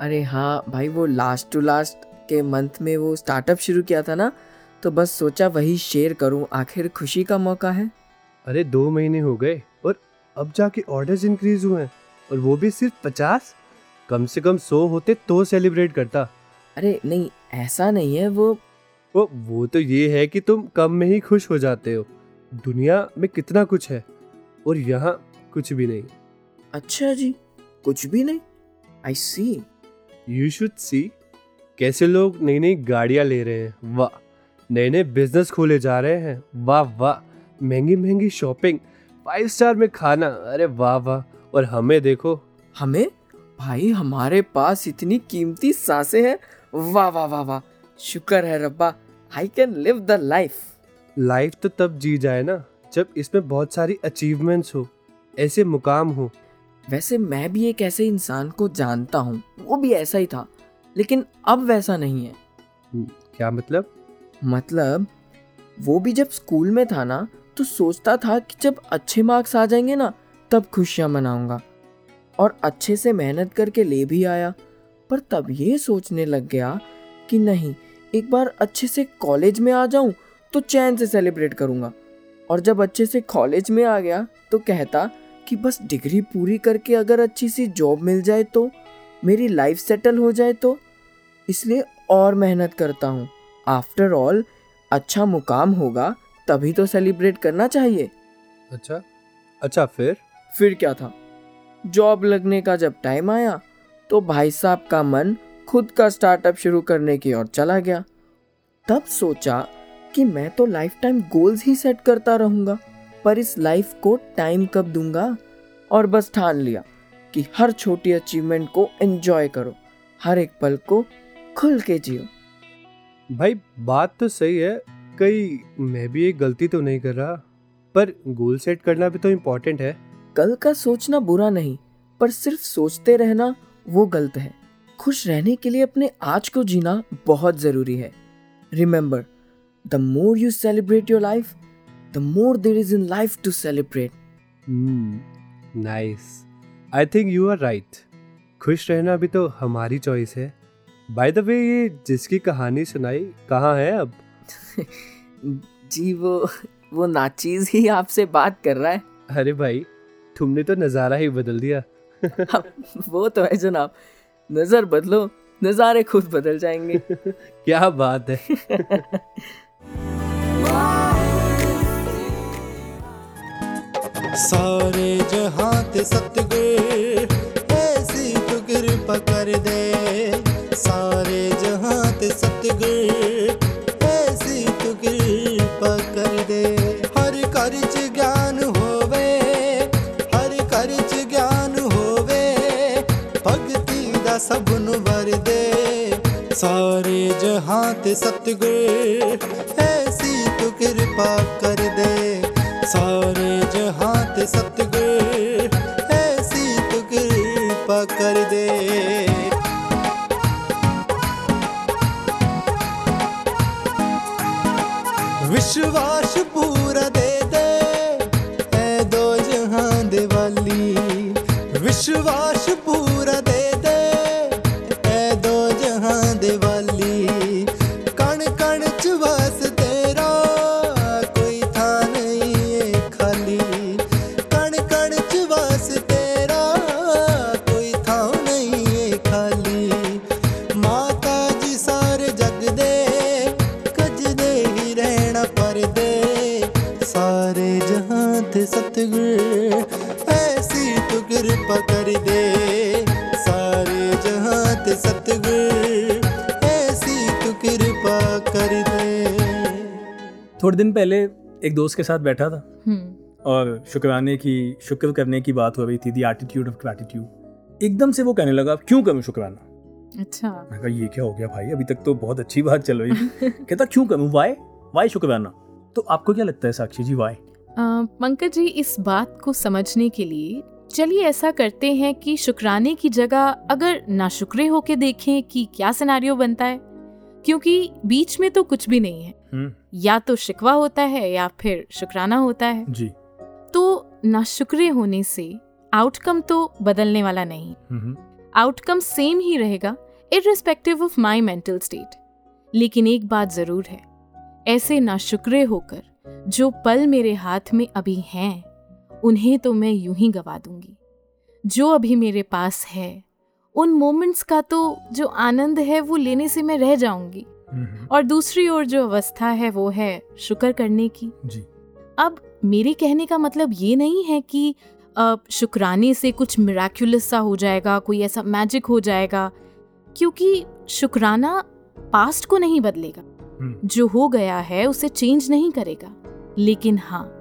अरे हाँ भाई वो लास्ट टू लास्ट के मंथ में वो स्टार्टअप शुरू किया था ना तो बस सोचा वही शेयर करूँ। आखिर खुशी का मौका है। अरे दो महीने हो गए और अब जाके ऑर्डर्स इंक्रीज हुए हैं और वो भी सिर्फ़ पचास? कम से कम सौ होते तो सेलिब्रेट करता। अरे नहीं ऐसा नहीं है वो वो वो तो ये है कि तुम कम में ही खुश हो जाते हो। दुनिया में कितना कुछ है और यहाँ कुछ भी नहीं। अच्छा जी कुछ भी नहीं? आई सी यू शुड सी कैसे लोग नई नई गाड़ियाँ ले रहे हैं। वाह नए नए बिज़नेस खोले जा रहे हैं। वाह वाह महँगी महँगी शॉपिंग फाइव स्टार में खाना। अरे वाह वाह और हमें देखो। हमें? भाई हमारे पास इतनी कीमती साँसें हैं वाह वाह वाह वाह। शुक्र है रब्बा I can live the life life तो तब जी जाए ना जब इसमें बहुत सारी अचीवमेंट्स हो ऐसे मुकाम हो। वैसे मैं भी एक ऐसे इंसान को जानता हूँ वो भी ऐसा ही था लेकिन अब वैसा नहीं है। क्या मतलब? मतलब वो भी जब स्कूल में था ना तो सोचता था कि जब अच्छे मार्क्स आ जाएँगे ना तब खुशियाँ मनाऊँगा। और अच्छे से मेहनत करके ले भी आया पर तब ये सोचने लग गया कि नहीं एक बार अच्छे से कॉलेज में आ जाऊँ तो चैन से सेलिब्रेट करूँगा। और जब अच्छे से कॉलेज में आ गया तो कहता कि बस डिग्री पूरी करके अगर अच्छी सी जॉब मिल जाए तो मेरी लाइफ सेटल हो जाए तो। इसलिए और मेहनत करता हूँ। आफ्टर ऑल अच्छा मुकाम होगा तभी तो सेलिब्रेट करना चाहिए। अच्छा अच्छा फिर? फिर क्या था? जॉब लगने का जब टाइम आया तो भाई साहब का मन खुद का स्टार्टअप शुरू करने की ओर चला गया। तब सोचा कि मैं तो लाइफ टाइम गोल्स ही सेट करता रहूँगा पर इस लाइफ को टाइम कब दूँगा? और बस ठान लिया कि हर छोटी अचीवमेंट को एंजॉय करो हर एक पल को खुल के जियो। भाई बात तो सही है कहीं मैं भी एक गलती तो नहीं कर रहा पर गोल सेट करना भी तो इम्पोर्टेंट है। कल का सोचना बुरा नहीं पर सिर्फ़ सोचते रहना वो गलत है। खुश रहने के लिए अपने आज को जीना बहुत ज़रूरी है। Remember the more you celebrate your life the more there is in life to celebrate nice I think you are right खुश रहना भी तो हमारी चॉइस है। बाय द वे ये जिसकी कहानी सुनाई कहाँ है अब? *laughs* जी वो वो नाचीज ही आपसे बात कर रहा है। अरे भाई तुमने तो नज़ारा ही बदल दिया। *laughs* वो तो है जनाब। नज़र बदलो नज़ारे खुद बदल जाएँगे। *laughs* क्या बात है। सारे जहाँ ते सतगुर सारे जहाँ ते सतगुर ऐसी तो कृपा कर दे। सारे जहाँ ते सतगुर ऐसी तो कृपा कर दे। विश्वास कर दे। सारे जहाँ सतगुर ऐसी तू कृपा कर दे। थोड़े दिन पहले एक दोस्त के साथ बैठा था। हम्म। और शुक्राने की शुक्र करने की बात हो रही थी दी एटीट्यूड ऑफ़ ग्रैटिट्यूड एकदम से वो कहने लगा क्यों करूँ शुक्राना अच्छा। मैं कहा ये क्या हो गया भाई? अभी तक तो बहुत अच्छी बात चल रही थी *laughs* कहता क्यों करूँ? वाई वाई शुक्राना तो आपको क्या लगता है साक्षी जी वाई पंकज जी इस बात को समझने के लिए चलिए ऐसा करते हैं कि शुक्राने की जगह अगर नाशुक्रे होके देखें कि क्या सिनारियो बनता है क्योंकि बीच में तो कुछ भी नहीं है। हम्म। या तो शिकवा होता है या फिर शुक्राना होता है। जी। तो नाशुक्रे होने से आउटकम तो बदलने वाला नहीं। हम्म। आउटकम सेम ही रहेगा irrespective of my mental state लेकिन एक बात ज़रूर है ऐसे नाशुक्रे होकर जो पल मेरे हाथ में अभी हैं उन्हें तो मैं यूँ ही गवा दूँगी। जो अभी मेरे पास है उन मोमेंट्स का तो जो आनंद है वो लेने से मैं रह जाऊँगी। और दूसरी ओर जो अवस्था है वो है शुक्र करने की। जी। अब मेरे कहने का मतलब ये नहीं है कि शुक्राने से कुछ मिराक्युलस सा हो जाएगा कोई ऐसा मैजिक हो जाएगा क्योंकि शुक्राना पास्ट को नहीं बदलेगा। हम्म। जो हो गया है उसे चेंज नहीं करेगा। लेकिन हाँ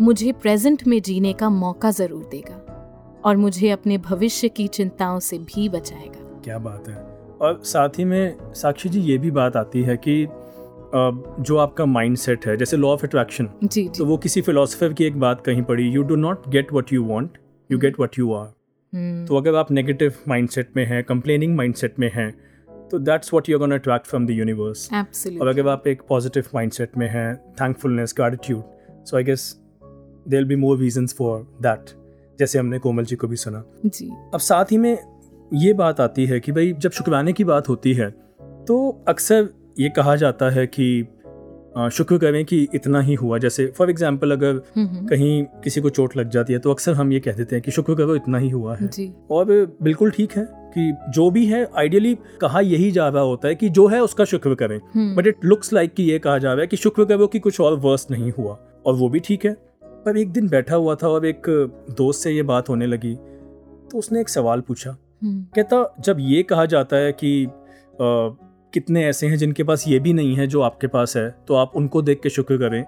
मुझे प्रेजेंट में जीने का मौका ज़रूर देगा और मुझे अपने भविष्य की चिंताओं से भी बचाएगा। क्या बात है। और साथ ही में साक्षी जी ये भी बात आती है कि जो आपका माइंड सेट है जैसे लॉ ऑफ़ अट्रैक्शन जी तो वो किसी फिलोसफर की एक बात कहीं पड़ी you do not get what you want you get what you are तो अगर आप नेगेटिव माइंडसेट में हैं कंप्लेनिंग माइंडसेट में हैं तो that's what you gonna attract from the universe और अगर आप एक पॉजिटिव माइंडसेट में हैं thankfulness gratitude so I guess there be more reasons for that जैसे हमने कोमल जी को भी सुना। जी। अब साथ ही में ये बात आती है कि भाई जब शुक्राने की बात होती है तो अक्सर ये कहा जाता है कि शुक्र करें कि इतना ही हुआ। जैसे फॉर एग्ज़ाम्पल अगर हम्म, कहीं किसी को चोट लग जाती है तो अक्सर हम ये कह देते हैं कि शुक्र करो इतना ही हुआ है। और बिल्कुल ठीक है कि जो भी है आइडियली कहा यही जा रहा होता है कि जो है उसका शुक्र करें। Hmm, but it looks like कि ये कहा जा रहा है कि शुक्र करो कि कुछ और वर्स नहीं हुआ। और वो भी ठीक है। पर एक दिन बैठा हुआ था और एक दोस्त से ये बात होने लगी। तो उसने एक सवाल पूछा। हम्म, कहता जब ये कहा जाता है कि अ, कितने ऐसे हैं जिनके पास ये भी नहीं है जो आपके पास है तो आप उनको देख के शुक्र करें।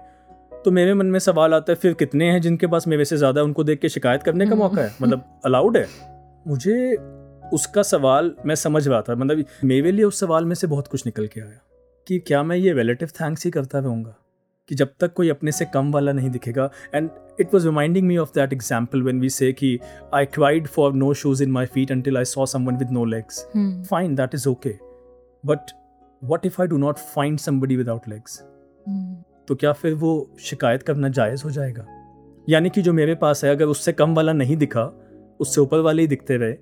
तो मेरे मन में सवाल आता है फिर कितने हैं जिनके पास मेरे से ज़्यादा उनको देख के शिकायत करने का हम्म। मौका है? मतलब अलाउड है? मुझे उसका सवाल मैं समझ रहा था। मतलब मेरे लिए उस सवाल में से बहुत कुछ निकल के आया कि क्या मैं ये रिलेटिव थैंक्स ही करता रहूँगा? कि जब तक कोई अपने से कम वाला नहीं दिखेगा। And it was reminding me of that example when we say कि I cried for no shoes in my feet until I saw someone with no legs that is okay. But what if i do not find somebody without legs? Hmm, तो क्या फिर वो शिकायत करना जायज़ हो जाएगा? यानी कि जो मेरे पास है अगर उससे कम वाला नहीं दिखा उससे ऊपर वाले ही दिखते रहे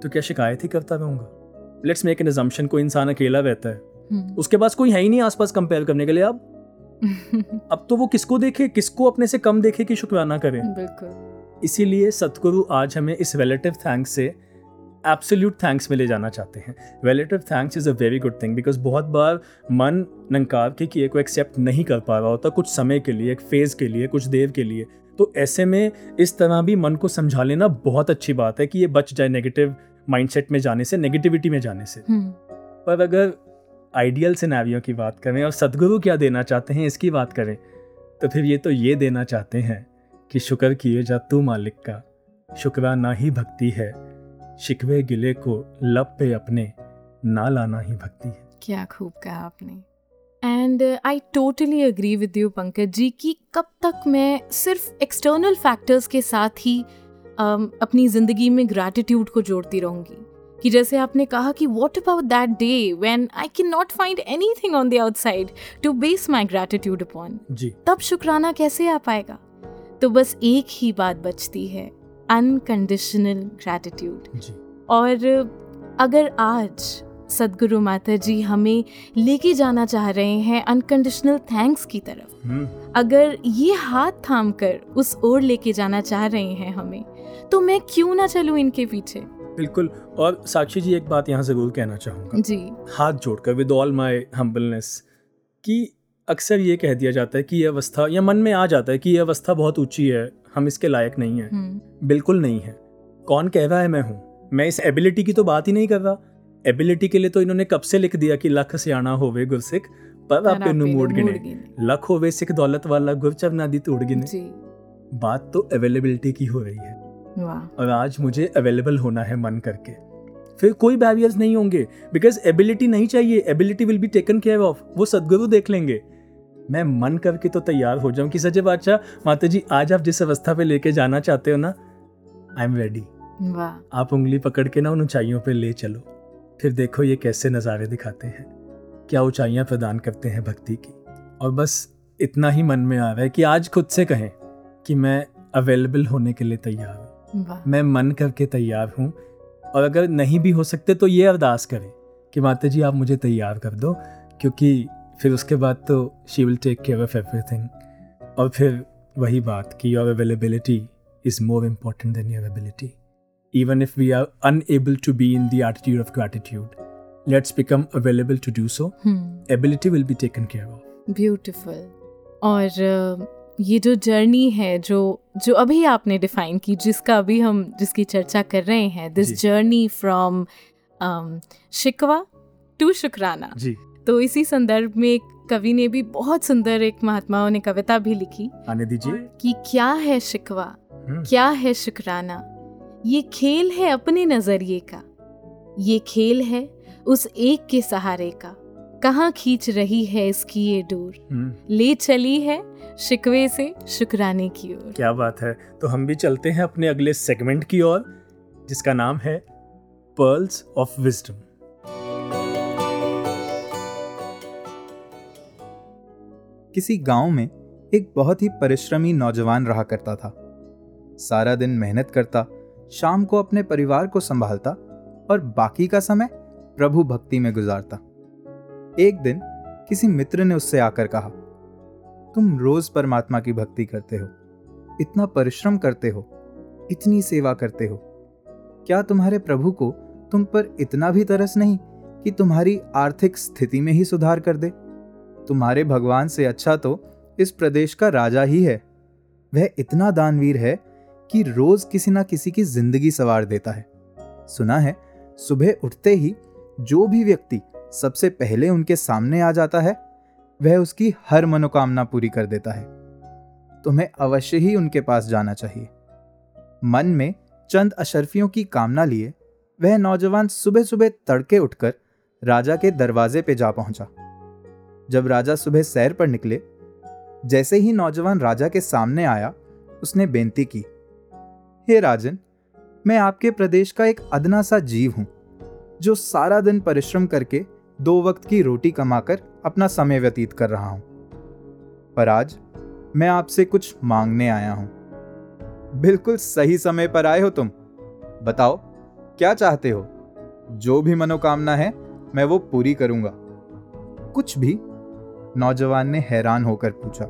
तो क्या शिकायत ही करता रहूँगा लेट्स मेक एन एजम्पशन कोई इंसान अकेला रहता है। हम्म, उसके पास कोई है ही नहीं आसपास कंपेयर करने के लिए अब *laughs* अब तो वो किसको देखे किसको अपने से कम देखे कि शुक्राना करें? बिल्कुल। इसीलिए सतगुरु आज हमें इस रिलेटिव थैंक्स से एब्सोल्यूट थैंक्स में ले जाना चाहते हैं। Relative thanks is a very good thing because बहुत बार मन नंकार के किए को एक्सेप्ट नहीं कर पा रहा होता कुछ समय के लिए एक फ़ेज़ के लिए कुछ देर के लिए। तो ऐसे में इस तरह भी मन को समझा लेना बहुत अच्छी बात है कि ये बच जाए नेगेटिव माइंडसेट में जाने से नेगेटिविटी में जाने से। हम्म, पर अगर आइडियल सिनेरियो की बात करें और सदगुरु क्या देना चाहते हैं इसकी बात करें तो फिर ये तो ये देना चाहते हैं कि शुक्र किए जा तू मालिक का शुक्राना ही भक्ति है शिकवे गिले को लब पे अपने ना लाना ही भक्ति है। क्या खूब कहा आपने। And I totally agree with you Pankaj ji कि कब तक मैं सिर्फ़ एक्सटर्नल फैक्टर्स के साथ ही um, अपनी ज़िंदगी में ग्रैटिट्यूड को जोड़ती रहूँगी। कि जैसे आपने कहा कि what about that day when I can not find anything on the outside to base my gratitude upon जी। तब शुक्राना कैसे आ पाएगा? तो बस एक ही बात बचती है अनकंडीशनल ग्रैटिट्यूड और अगर आज सदगुरु माता जी हमें लेके जाना चाह रहे हैं अनकंडीशनल थैंक्स की तरफ़ हम्म, अगर ये हाथ थाम कर उस ओर लेके जाना चाह रहे हैं हमें तो मैं क्यों ना चलूँ इनके पीछे? बिल्कुल। और साक्षी जी एक बात यहाँ ज़रूर कहना चाहूँगा। जी। हाथ जोड़कर विद ऑल माई हम्बलनेस कि अक्सर ये कह दिया जाता है कि यह अवस्था या मन में आ जाता है कि यह अवस्था बहुत ऊँची है हम इसके लायक नहीं हैं। हम्म, बिल्कुल नहीं है। कौन कह रहा है मैं हूँ? मैं इस एबिलिटी की तो बात ही नहीं कर रहा। एबिलिटी के लिए तो इन्होंने कब से लिख दिया कि लख सियाना होवे गुरसिख पर आप पर मोड़ गिने। लख होवे सिख दौलत वाला गुरचर नादी तोड़ गिने। बात तो अवेलेबिलिटी की हो रही है। और आज मुझे अवेलेबल होना है मन करके। फिर कोई बैरियर्स नहीं होंगे बिकॉज़ एबिलिटी नहीं चाहिए ability will be taken care of वो सदगुरु देख लेंगे। मैं मन करके तो तैयार हो जाऊँ कि सचे बादशाह माता जी आज आप जिस अवस्था पे लेके जाना चाहते हो ना आई एम रेडी आप उंगली पकड़ के ना उन ऊंचाइयों पे ले चलो। फिर देखो ये कैसे नज़ारे दिखाते हैं। क्या ऊंचाइयाँ प्रदान करते हैं भक्ति की। और बस इतना ही मन में आ रहा है कि आज खुद से कहें कि मैं अवेलेबल होने के लिए तैयार हूँ। मैं मन करके तैयार हूँ और अगर नहीं भी हो सकते तो ये अरदास करें कि माता जी आप मुझे तैयार कर दो क्योंकि फिर उसके बाद तो she will take care of everything और फिर वही बात कि your availability is more important than your ability even if we are unable to be in the attitude of gratitude let's become available to do so hmm. Ability will be taken care of beautiful और अ, ये जो journey है जो जो अभी आपने define की जिसका अभी हम जिसकी चर्चा कर रहे हैं दिस जर्नी फ्रॉम शिकवा टू शुक्राना। जी। तो इसी संदर्भ में एक कवि ने भी बहुत सुंदर एक महात्माओं ने कविता भी लिखी। आने दीजिए। कि क्या है शिकवा? हम्म, क्या है शुक्राना? ये खेल है अपने नज़रिए का। ये खेल है उस एक के सहारे का। कहाँ खींच रही है इसकी ये डोर? हम्म, ले चली है शिकवे से शुक्राने की ओर। क्या बात है। तो हम भी चलते हैं अपने अगले सेगमेंट की ओर जिसका नाम है पर्ल्स ऑफ़ विजडम किसी गाँव में एक बहुत ही परिश्रमी नौजवान रहा करता था। सारा दिन मेहनत करता शाम को अपने परिवार को संभालता और बाकी का समय प्रभु भक्ति में गुजारता। एक दिन किसी मित्र ने उससे आकर कहा तुम रोज परमात्मा की भक्ति करते हो, इतना परिश्रम करते हो, इतनी सेवा करते हो। क्या तुम्हारे प्रभु को तुम पर इतना भी तरस नहीं कि तुम्हारी आर्थिक स्थिति में ही सुधार कर दे? तुम्हारे भगवान से अच्छा तो इस प्रदेश का राजा ही है। वह इतना दानवीर है कि रोज किसी ना किसी की ज़िंदगी सवार देता है। सुना है, सुबह उठते ही जो भी व्यक्ति सबसे पहले उनके सामने आ जाता है वह उसकी हर मनोकामना पूरी कर देता है। तुम्हें अवश्य ही उनके पास जाना चाहिए। मन में चंद अशरफियों की कामना लिए, वह नौजवान सुबह सुबह तड़के उठकर राजा के दरवाजे पे जा पहुँचा। जब राजा सुबह सैर पर निकले, जैसे ही नौजवान राजा के सामने आया, उसने बेनती की, हे राजन, मैं आपके प्रदेश का एक अदना सा जीव हूँ, जो सारा दिन परिश्रम करके दो वक्त की रोटी कमाकर अपना समय व्यतीत कर रहा हूँ। पर आज मैं आपसे कुछ मांगने आया हूँ। बिल्कुल सही समय पर आए हो तुम। बताओ, क्या चाहते हो? जो भी मनोकामना है, मैं वो पूरी करूँगा। कुछ भी नौजवान ने हैरान होकर पूछा।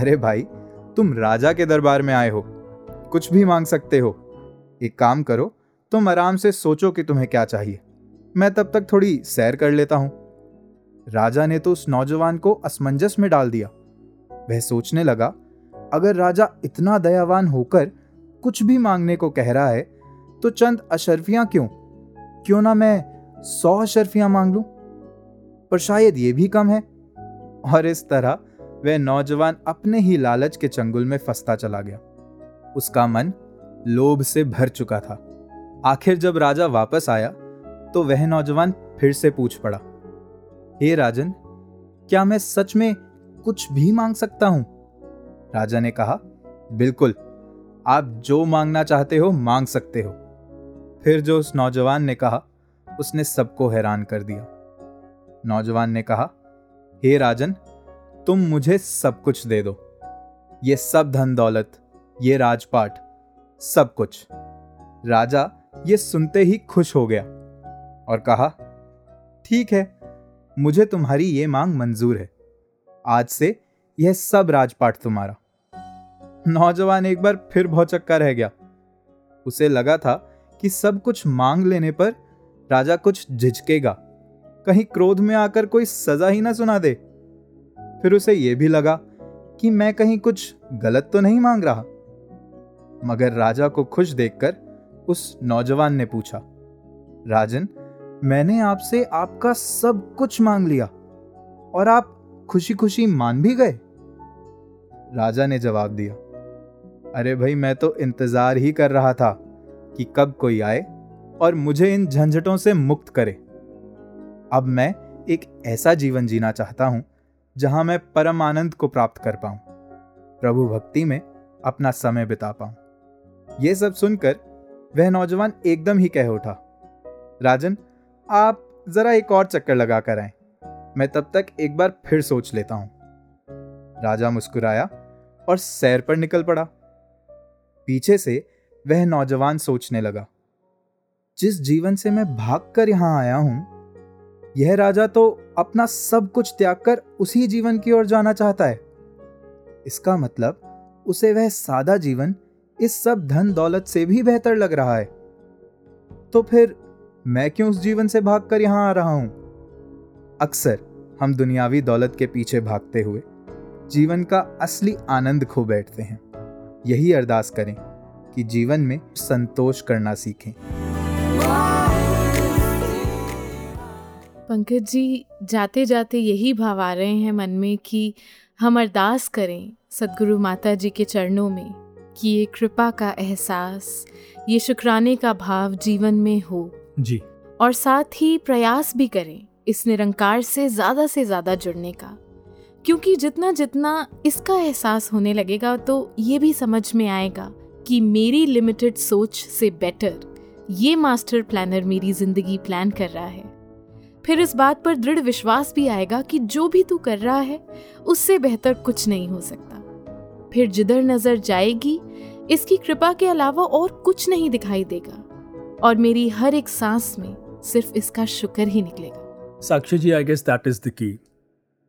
अरे भाई, तुम राजा के दरबार में आए हो। कुछ भी मांग सकते हो। एक काम करो, तुम आराम से सोचो कि तुम्हें क्या चाहिए। मैं तब तक थोड़ी सैर कर लेता हूँ। राजा ने तो उस नौजवान को असमंजस में डाल दिया। वह सोचने लगा, अगर राजा इतना दयावान होकर कुछ भी मांगने को कह रहा है तो चंद अशरफियाँ क्यों? क्यों ना मैं सौ अशरफियाँ मांग लूँ? पर शायद ये भी कम है। और इस तरह वह नौजवान अपने ही लालच के चंगुल में फंसता चला गया। उसका मन लोभ से भर चुका था। आखिर जब राजा वापस आया तो वह नौजवान फिर से पूछ पड़ा, हे राजन, क्या मैं सच में कुछ भी मांग सकता हूँ? राजा ने कहा, बिल्कुल, आप जो मांगना चाहते हो मांग सकते हो। फिर जो उस नौजवान ने कहा, उसने सबको हैरान कर दिया। नौजवान ने कहा, हे राजन, तुम मुझे सब कुछ दे दो। ये सब धन दौलत, ये राजपाट, सब कुछ। राजा ये सुनते ही खुश हो गया। और कहा, ठीक है, मुझे तुम्हारी ये मांग मंजूर है। आज से यह सब राजपाट तुम्हारा। नौजवान एक बार फिर भौचक्का रह गया। उसे लगा था कि सब कुछ मांग लेने पर राजा कुछ झिझकेगा। कहीं क्रोध में आकर कोई सजा ही ना सुना दे। फिर उसे यह भी लगा कि मैं कहीं कुछ गलत तो नहीं मांग रहा। मगर राजा को खुश देखकर उस नौजवान ने पूछा, राजन मैंने आपसे आपका सब कुछ मांग लिया और आप खुशी खुशी मान भी गए। राजा ने जवाब दिया, अरे भाई, मैं तो इंतज़ार ही कर रहा था कि कब कोई आए और मुझे इन झंझटों से मुक्त करे। अब मैं एक ऐसा जीवन जीना चाहता हूँ जहाँ मैं परम आनंद को प्राप्त कर पाऊँ, प्रभु भक्ति में अपना समय बिता पाऊँ। यह सब सुनकर वह नौजवान एकदम ही कह उठा, राजन आप जरा एक और चक्कर लगा कर आए। मैं तब तक एक बार फिर सोच लेता हूँ। राजा मुस्कुराया और सैर पर निकल पड़ा। पीछे से वह नौजवान सोचने लगा, जिस जीवन से मैं भागकर यहाँ आया हूँ, यह राजा तो अपना सब कुछ त्याग कर उसी जीवन की ओर जाना चाहता है। इसका मतलब उसे वह सादा जीवन इस सब धन दौलत से भी बेहतर लग रहा है। तो फिर मैं क्यों उस जीवन से भागकर यहाँ आ रहा हूँ? अक्सर हम दुनियावी दौलत के पीछे भागते हुए जीवन का असली आनंद खो बैठते हैं। यही अरदास करें कि जीवन में संतोष करना सीखें। पंकज जी जाते जाते यही भाव आ रहे हैं मन में कि हम अरदास करें सदगुरु माता जी के चरणों में कि ये कृपा का एहसास, ये शुक्राने का भाव जीवन में हो। जी। और साथ ही प्रयास भी करें इस निरंकार से ज़्यादा से ज़्यादा जुड़ने का। क्योंकि जितना जितना इसका एहसास होने लगेगा तो ये भी समझ में आएगा कि मेरी लिमिटेड सोच से बेटर ये मास्टर प्लानर मेरी ज़िंदगी प्लान कर रहा है। फिर इस बात पर दृढ़ विश्वास भी आएगा कि जो भी तू कर रहा है, उससे बेहतर कुछ नहीं हो सकता। फिर जिधर नज़र जाएगी, इसकी कृपा के अलावा और कुछ नहीं दिखाई देगा। और मेरी हर एक सांस में सिर्फ़ इसका शुक्र ही निकलेगा। Sakshi ji I guess that is the की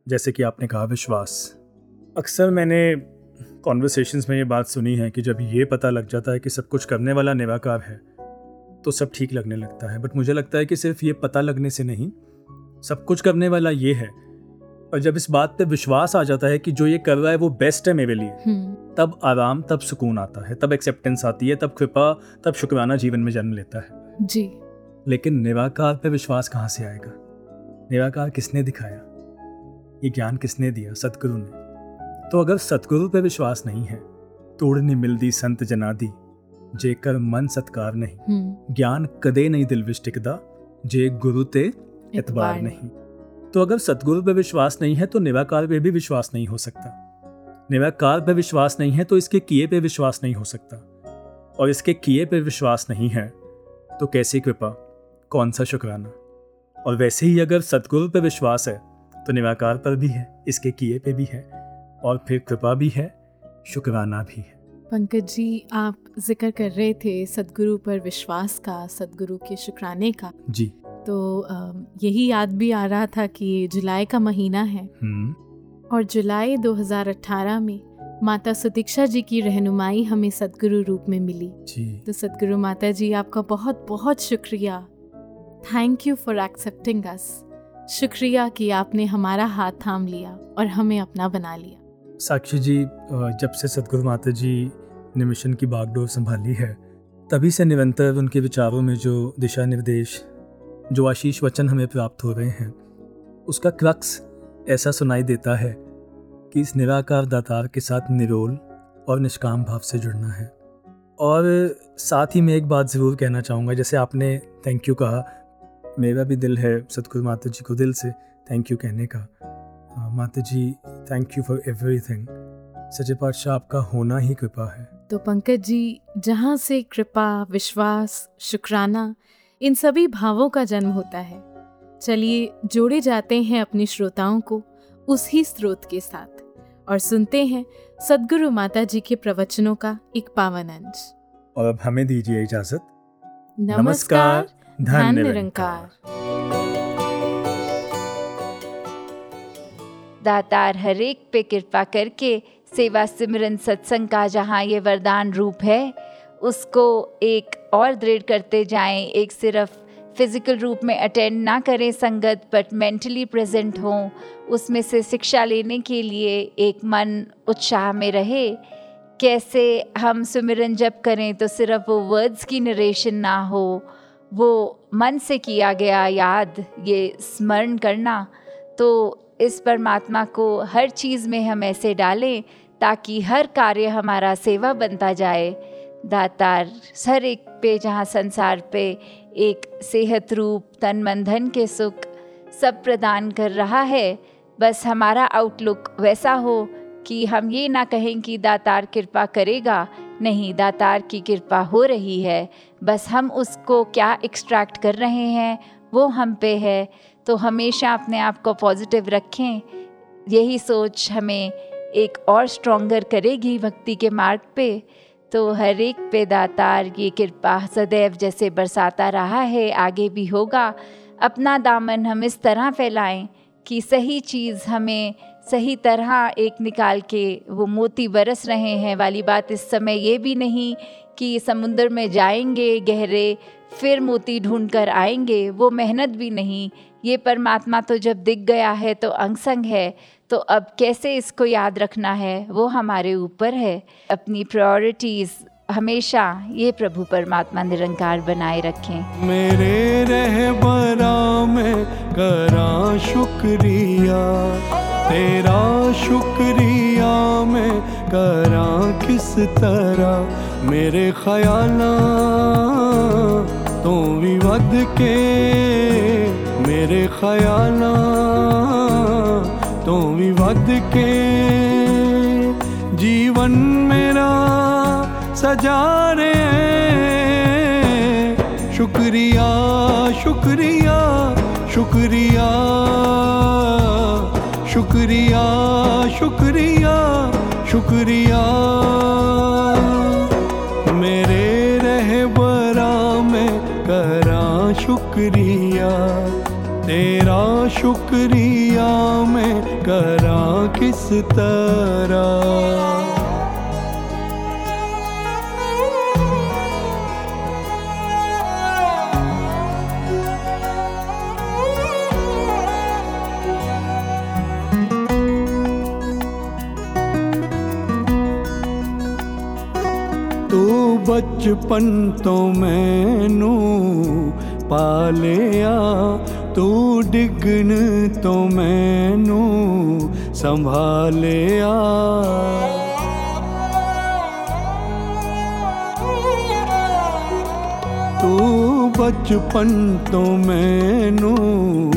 जैसे कि आपने कहा, विश्वास। अक्सर मैंने कॉन्वर्सेशंस में ये बात सुनी है कि जब ये पता लग जाता है कि सब कुछ करने वाला निवाकार है तो सब ठीक लगने लगता है। बट मुझे लगता है कि सिर्फ़ ये पता लगने से नहीं, सब कुछ करने वाला ये है और जब इस बात पे विश्वास आ जाता है कि जो ये कर रहा है वो बेस्ट है मेरे लिए हम्म। तब आराम तब सुकून आता है तब एक्सेप्टेंस आती है तब कृपा तब शुक्राना जीवन में जन्म लेता है। जी। लेकिन निराकार पे विश्वास कहाँ से आएगा? निराकार किसने दिखाया? ये ज्ञान किसने दिया? सतगुरु ने। तो अगर सतगुरु पे विश्वास नहीं है तोड़ने मिलदी संत जना दी जेकर मन सत्कार नहीं। हम्म। ज्ञान कदे नहीं दिल विच टिकदा जे गुरु ते इतबार नहीं। तो अगर सदगुरु पर विश्वास नहीं है तो निराकार पे भी विश्वास नहीं हो सकता। निराकार पर विश्वास नहीं है तो इसके किए पे विश्वास नहीं हो सकता। और इसके किए पे विश्वास नहीं है तो कैसी कृपा? कौन सा शुक्राना? और वैसे ही अगर सतगुरु पर विश्वास है तो निराकार पर भी है इसके किए पे भी है और फिर कृपा भी है शुक्राना भी है। पंकज जी आप ज़िक्र कर रहे थे सदगुरु पर विश्वास का सदगुरु के शुक्राने का। जी। तो यही याद भी आ रहा था कि जुलाई का महीना है। हम्म। और जुलाई 2018 में माता सुदीक्षा जी की रहनुमाई हमें सदगुरु रूप में मिली। जी। तो सदगुरु माता जी आपका बहुत बहुत शुक्रिया। Thank you for accepting us शुक्रिया कि आपने हमारा हाथ थाम लिया और हमें अपना बना लिया। साक्षी जी जब से सतगुरु माता जी ने मिशन की बागडोर संभाली है तभी से निरंतर उनके विचारों में जो दिशा निर्देश जो आशीष वचन हमें प्राप्त हो रहे हैं, उसका क्रक्स ऐसा सुनाई देता है कि इस निराकार दातार के साथ निरोल और निष्काम भाव से जुड़ना है। और साथ ही मैं एक बात ज़रूर कहना चाहूँगा, जैसे आपने थैंक यू कहा, मेरा भी दिल है सतगुरु माता जी को दिल से थैंक यू कहने का। माता जी thank you for everything सचे पातशाह, आपका होना ही कृपा है। तो पंकज जी, जहाँ से कृपा, विश्वास, शुक्राना इन सभी भावों का जन्म होता है। चलिए जोड़े जाते हैं अपने श्रोताओं को उसी स्रोत के साथ और सुनते हैं सदगुरु माता जी के प्रवचनों का एक पावन अंश। और अब हमें दीजिए इजाज़त। नमस्कार धन निरंकार। दातार हरेक पे कृपा करके सेवा सिमरन सत्संग का जहाँ ये वरदान रूप है उसको एक और दृढ़ करते जाएँ, एक सिर्फ़ फ़िज़िकल रूप में अटेंड ना करें संगत बट मेंटली प्रेजेंट हों, उसमें से शिक्षा लेने के लिए एक मन उत्साह में रहे। कैसे हम सुमिरन जप करें तो सिर्फ़ वो वर्ड्स की नरेशन ना हो, वो मन से किया गया याद, ये स्मरण करना। तो इस परमात्मा को हर चीज़ में हम ऐसे डालें ताकि हर कार्य हमारा सेवा बनता जाए। दातार, हर एक पे जहाँ संसार पे एक सेहत रूप, तन मन धन के सुख सब प्रदान कर रहा है, बस हमारा आउटलुक वैसा हो कि हम ये ना कहें कि दातार कृपा करेगा, नहीं, दातार की कृपा हो रही है। बस हम उसको क्या एक्सट्रैक्ट कर रहे हैं, वो हम पे है। तो हमेशा अपने आप को पॉजिटिव रखें। यही सोच हमें एक और स्ट्रॉन्गर करेगी भक्ति के मार्ग पे। तो हर एक पे दातार ये कृपा सदैव जैसे बरसाता रहा है, आगे भी होगा। अपना दामन हम इस तरह फैलाएँ कि सही चीज़ हमें सही तरह एक निकाल के वो मोती बरस रहे हैं। वाली बात इस समय ये भी नहीं कि समुंदर में जाएँगे, गहरे फिर मोती ढूंढ कर आएँगे, वो मेहनत भी नहीं। ये परमात्मा तो जब दिख गया है तो अंग संग है। तो अब कैसे इसको याद रखना है? वो हमारे ऊपर है। अपनी प्रायोरिटीज़ हमेशा ये प्रभु परमात्मा निरंकार बनाए रखें। मेरे रहबरा में करा शुक्रिया। तेरा शुक्रिया में करा किस तरह? मेरे ख्याला तो विवद के। मेरे ख्याला तो विवद के जीवन मेरा सजा रहे। शुक्रिया शुक्रिया शुक्रिया शुक्रिया शुक्रिया शुक्रिया मेरे रहबरा में करा शुक्रिया तेरा शुक्रिया मैं करा किस तरह ਤੂੰ ਬਚਪਨ ਤੋਂ ਮੈਨੂੰ ਪਾਲਿਆ ਤੂੰ ਡਿੱਗਣ ਤੋਂ ਮੈਨੂੰ ਸੰਭਾਲਿਆ। ਤੂੰ ਬਚਪਨ ਤੋਂ ਮੈਨੂੰ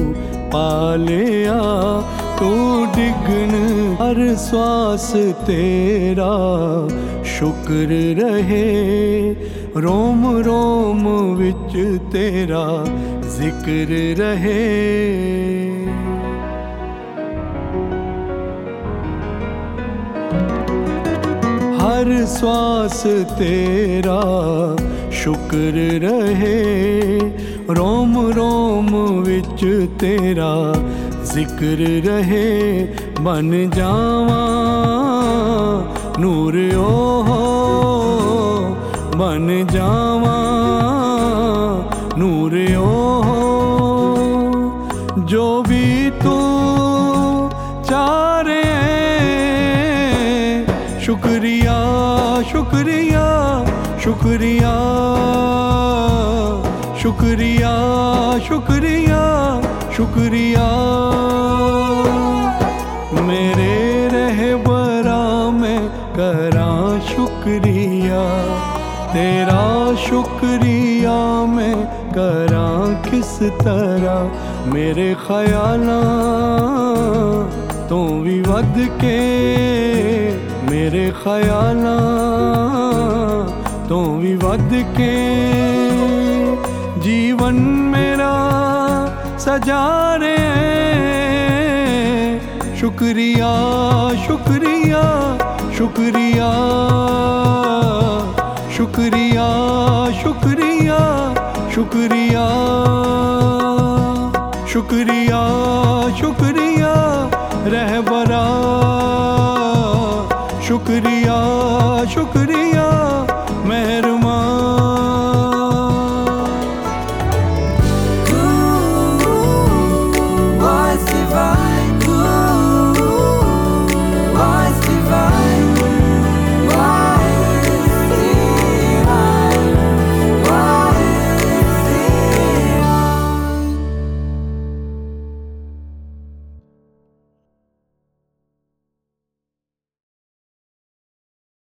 ਪਾਲਿਆ। ਤੂੰ ਡਿੱਗਣ ਹਰ ਸਵਾਸ ਤੇਰਾ ਸ਼ੁਕਰ ਰਹੇ। ਰੋਮ ਰੋਮ ਵਿੱਚ ਤੇਰਾ ज़िक्र रहे। हर स्वास तेरा शुक्र रहे। रोम रोम विच तेरा ज़िक्र रहे। बन जावा नूर ओ हो बन जावा नूर जो भी तू चारे शुक्रिया शुक्रिया शुक्रिया शुक्रिया शुक्रिया शुक्रिया। मेरे रहबरा में करा शुक्रिया, तेरा शुक्रिया में करा किस तरह मेरे ख्याल तो भी वद के। मेरे ख्याल तो भी वद के। जीवन मेरा सजा रे शुक्रिया शुक्रिया शुक्रिया। शुक्रिया शुक्रिया शुक्रिया। शुक्रिया शुक्रिया रहबरा शुक्रिया शुक्रिया।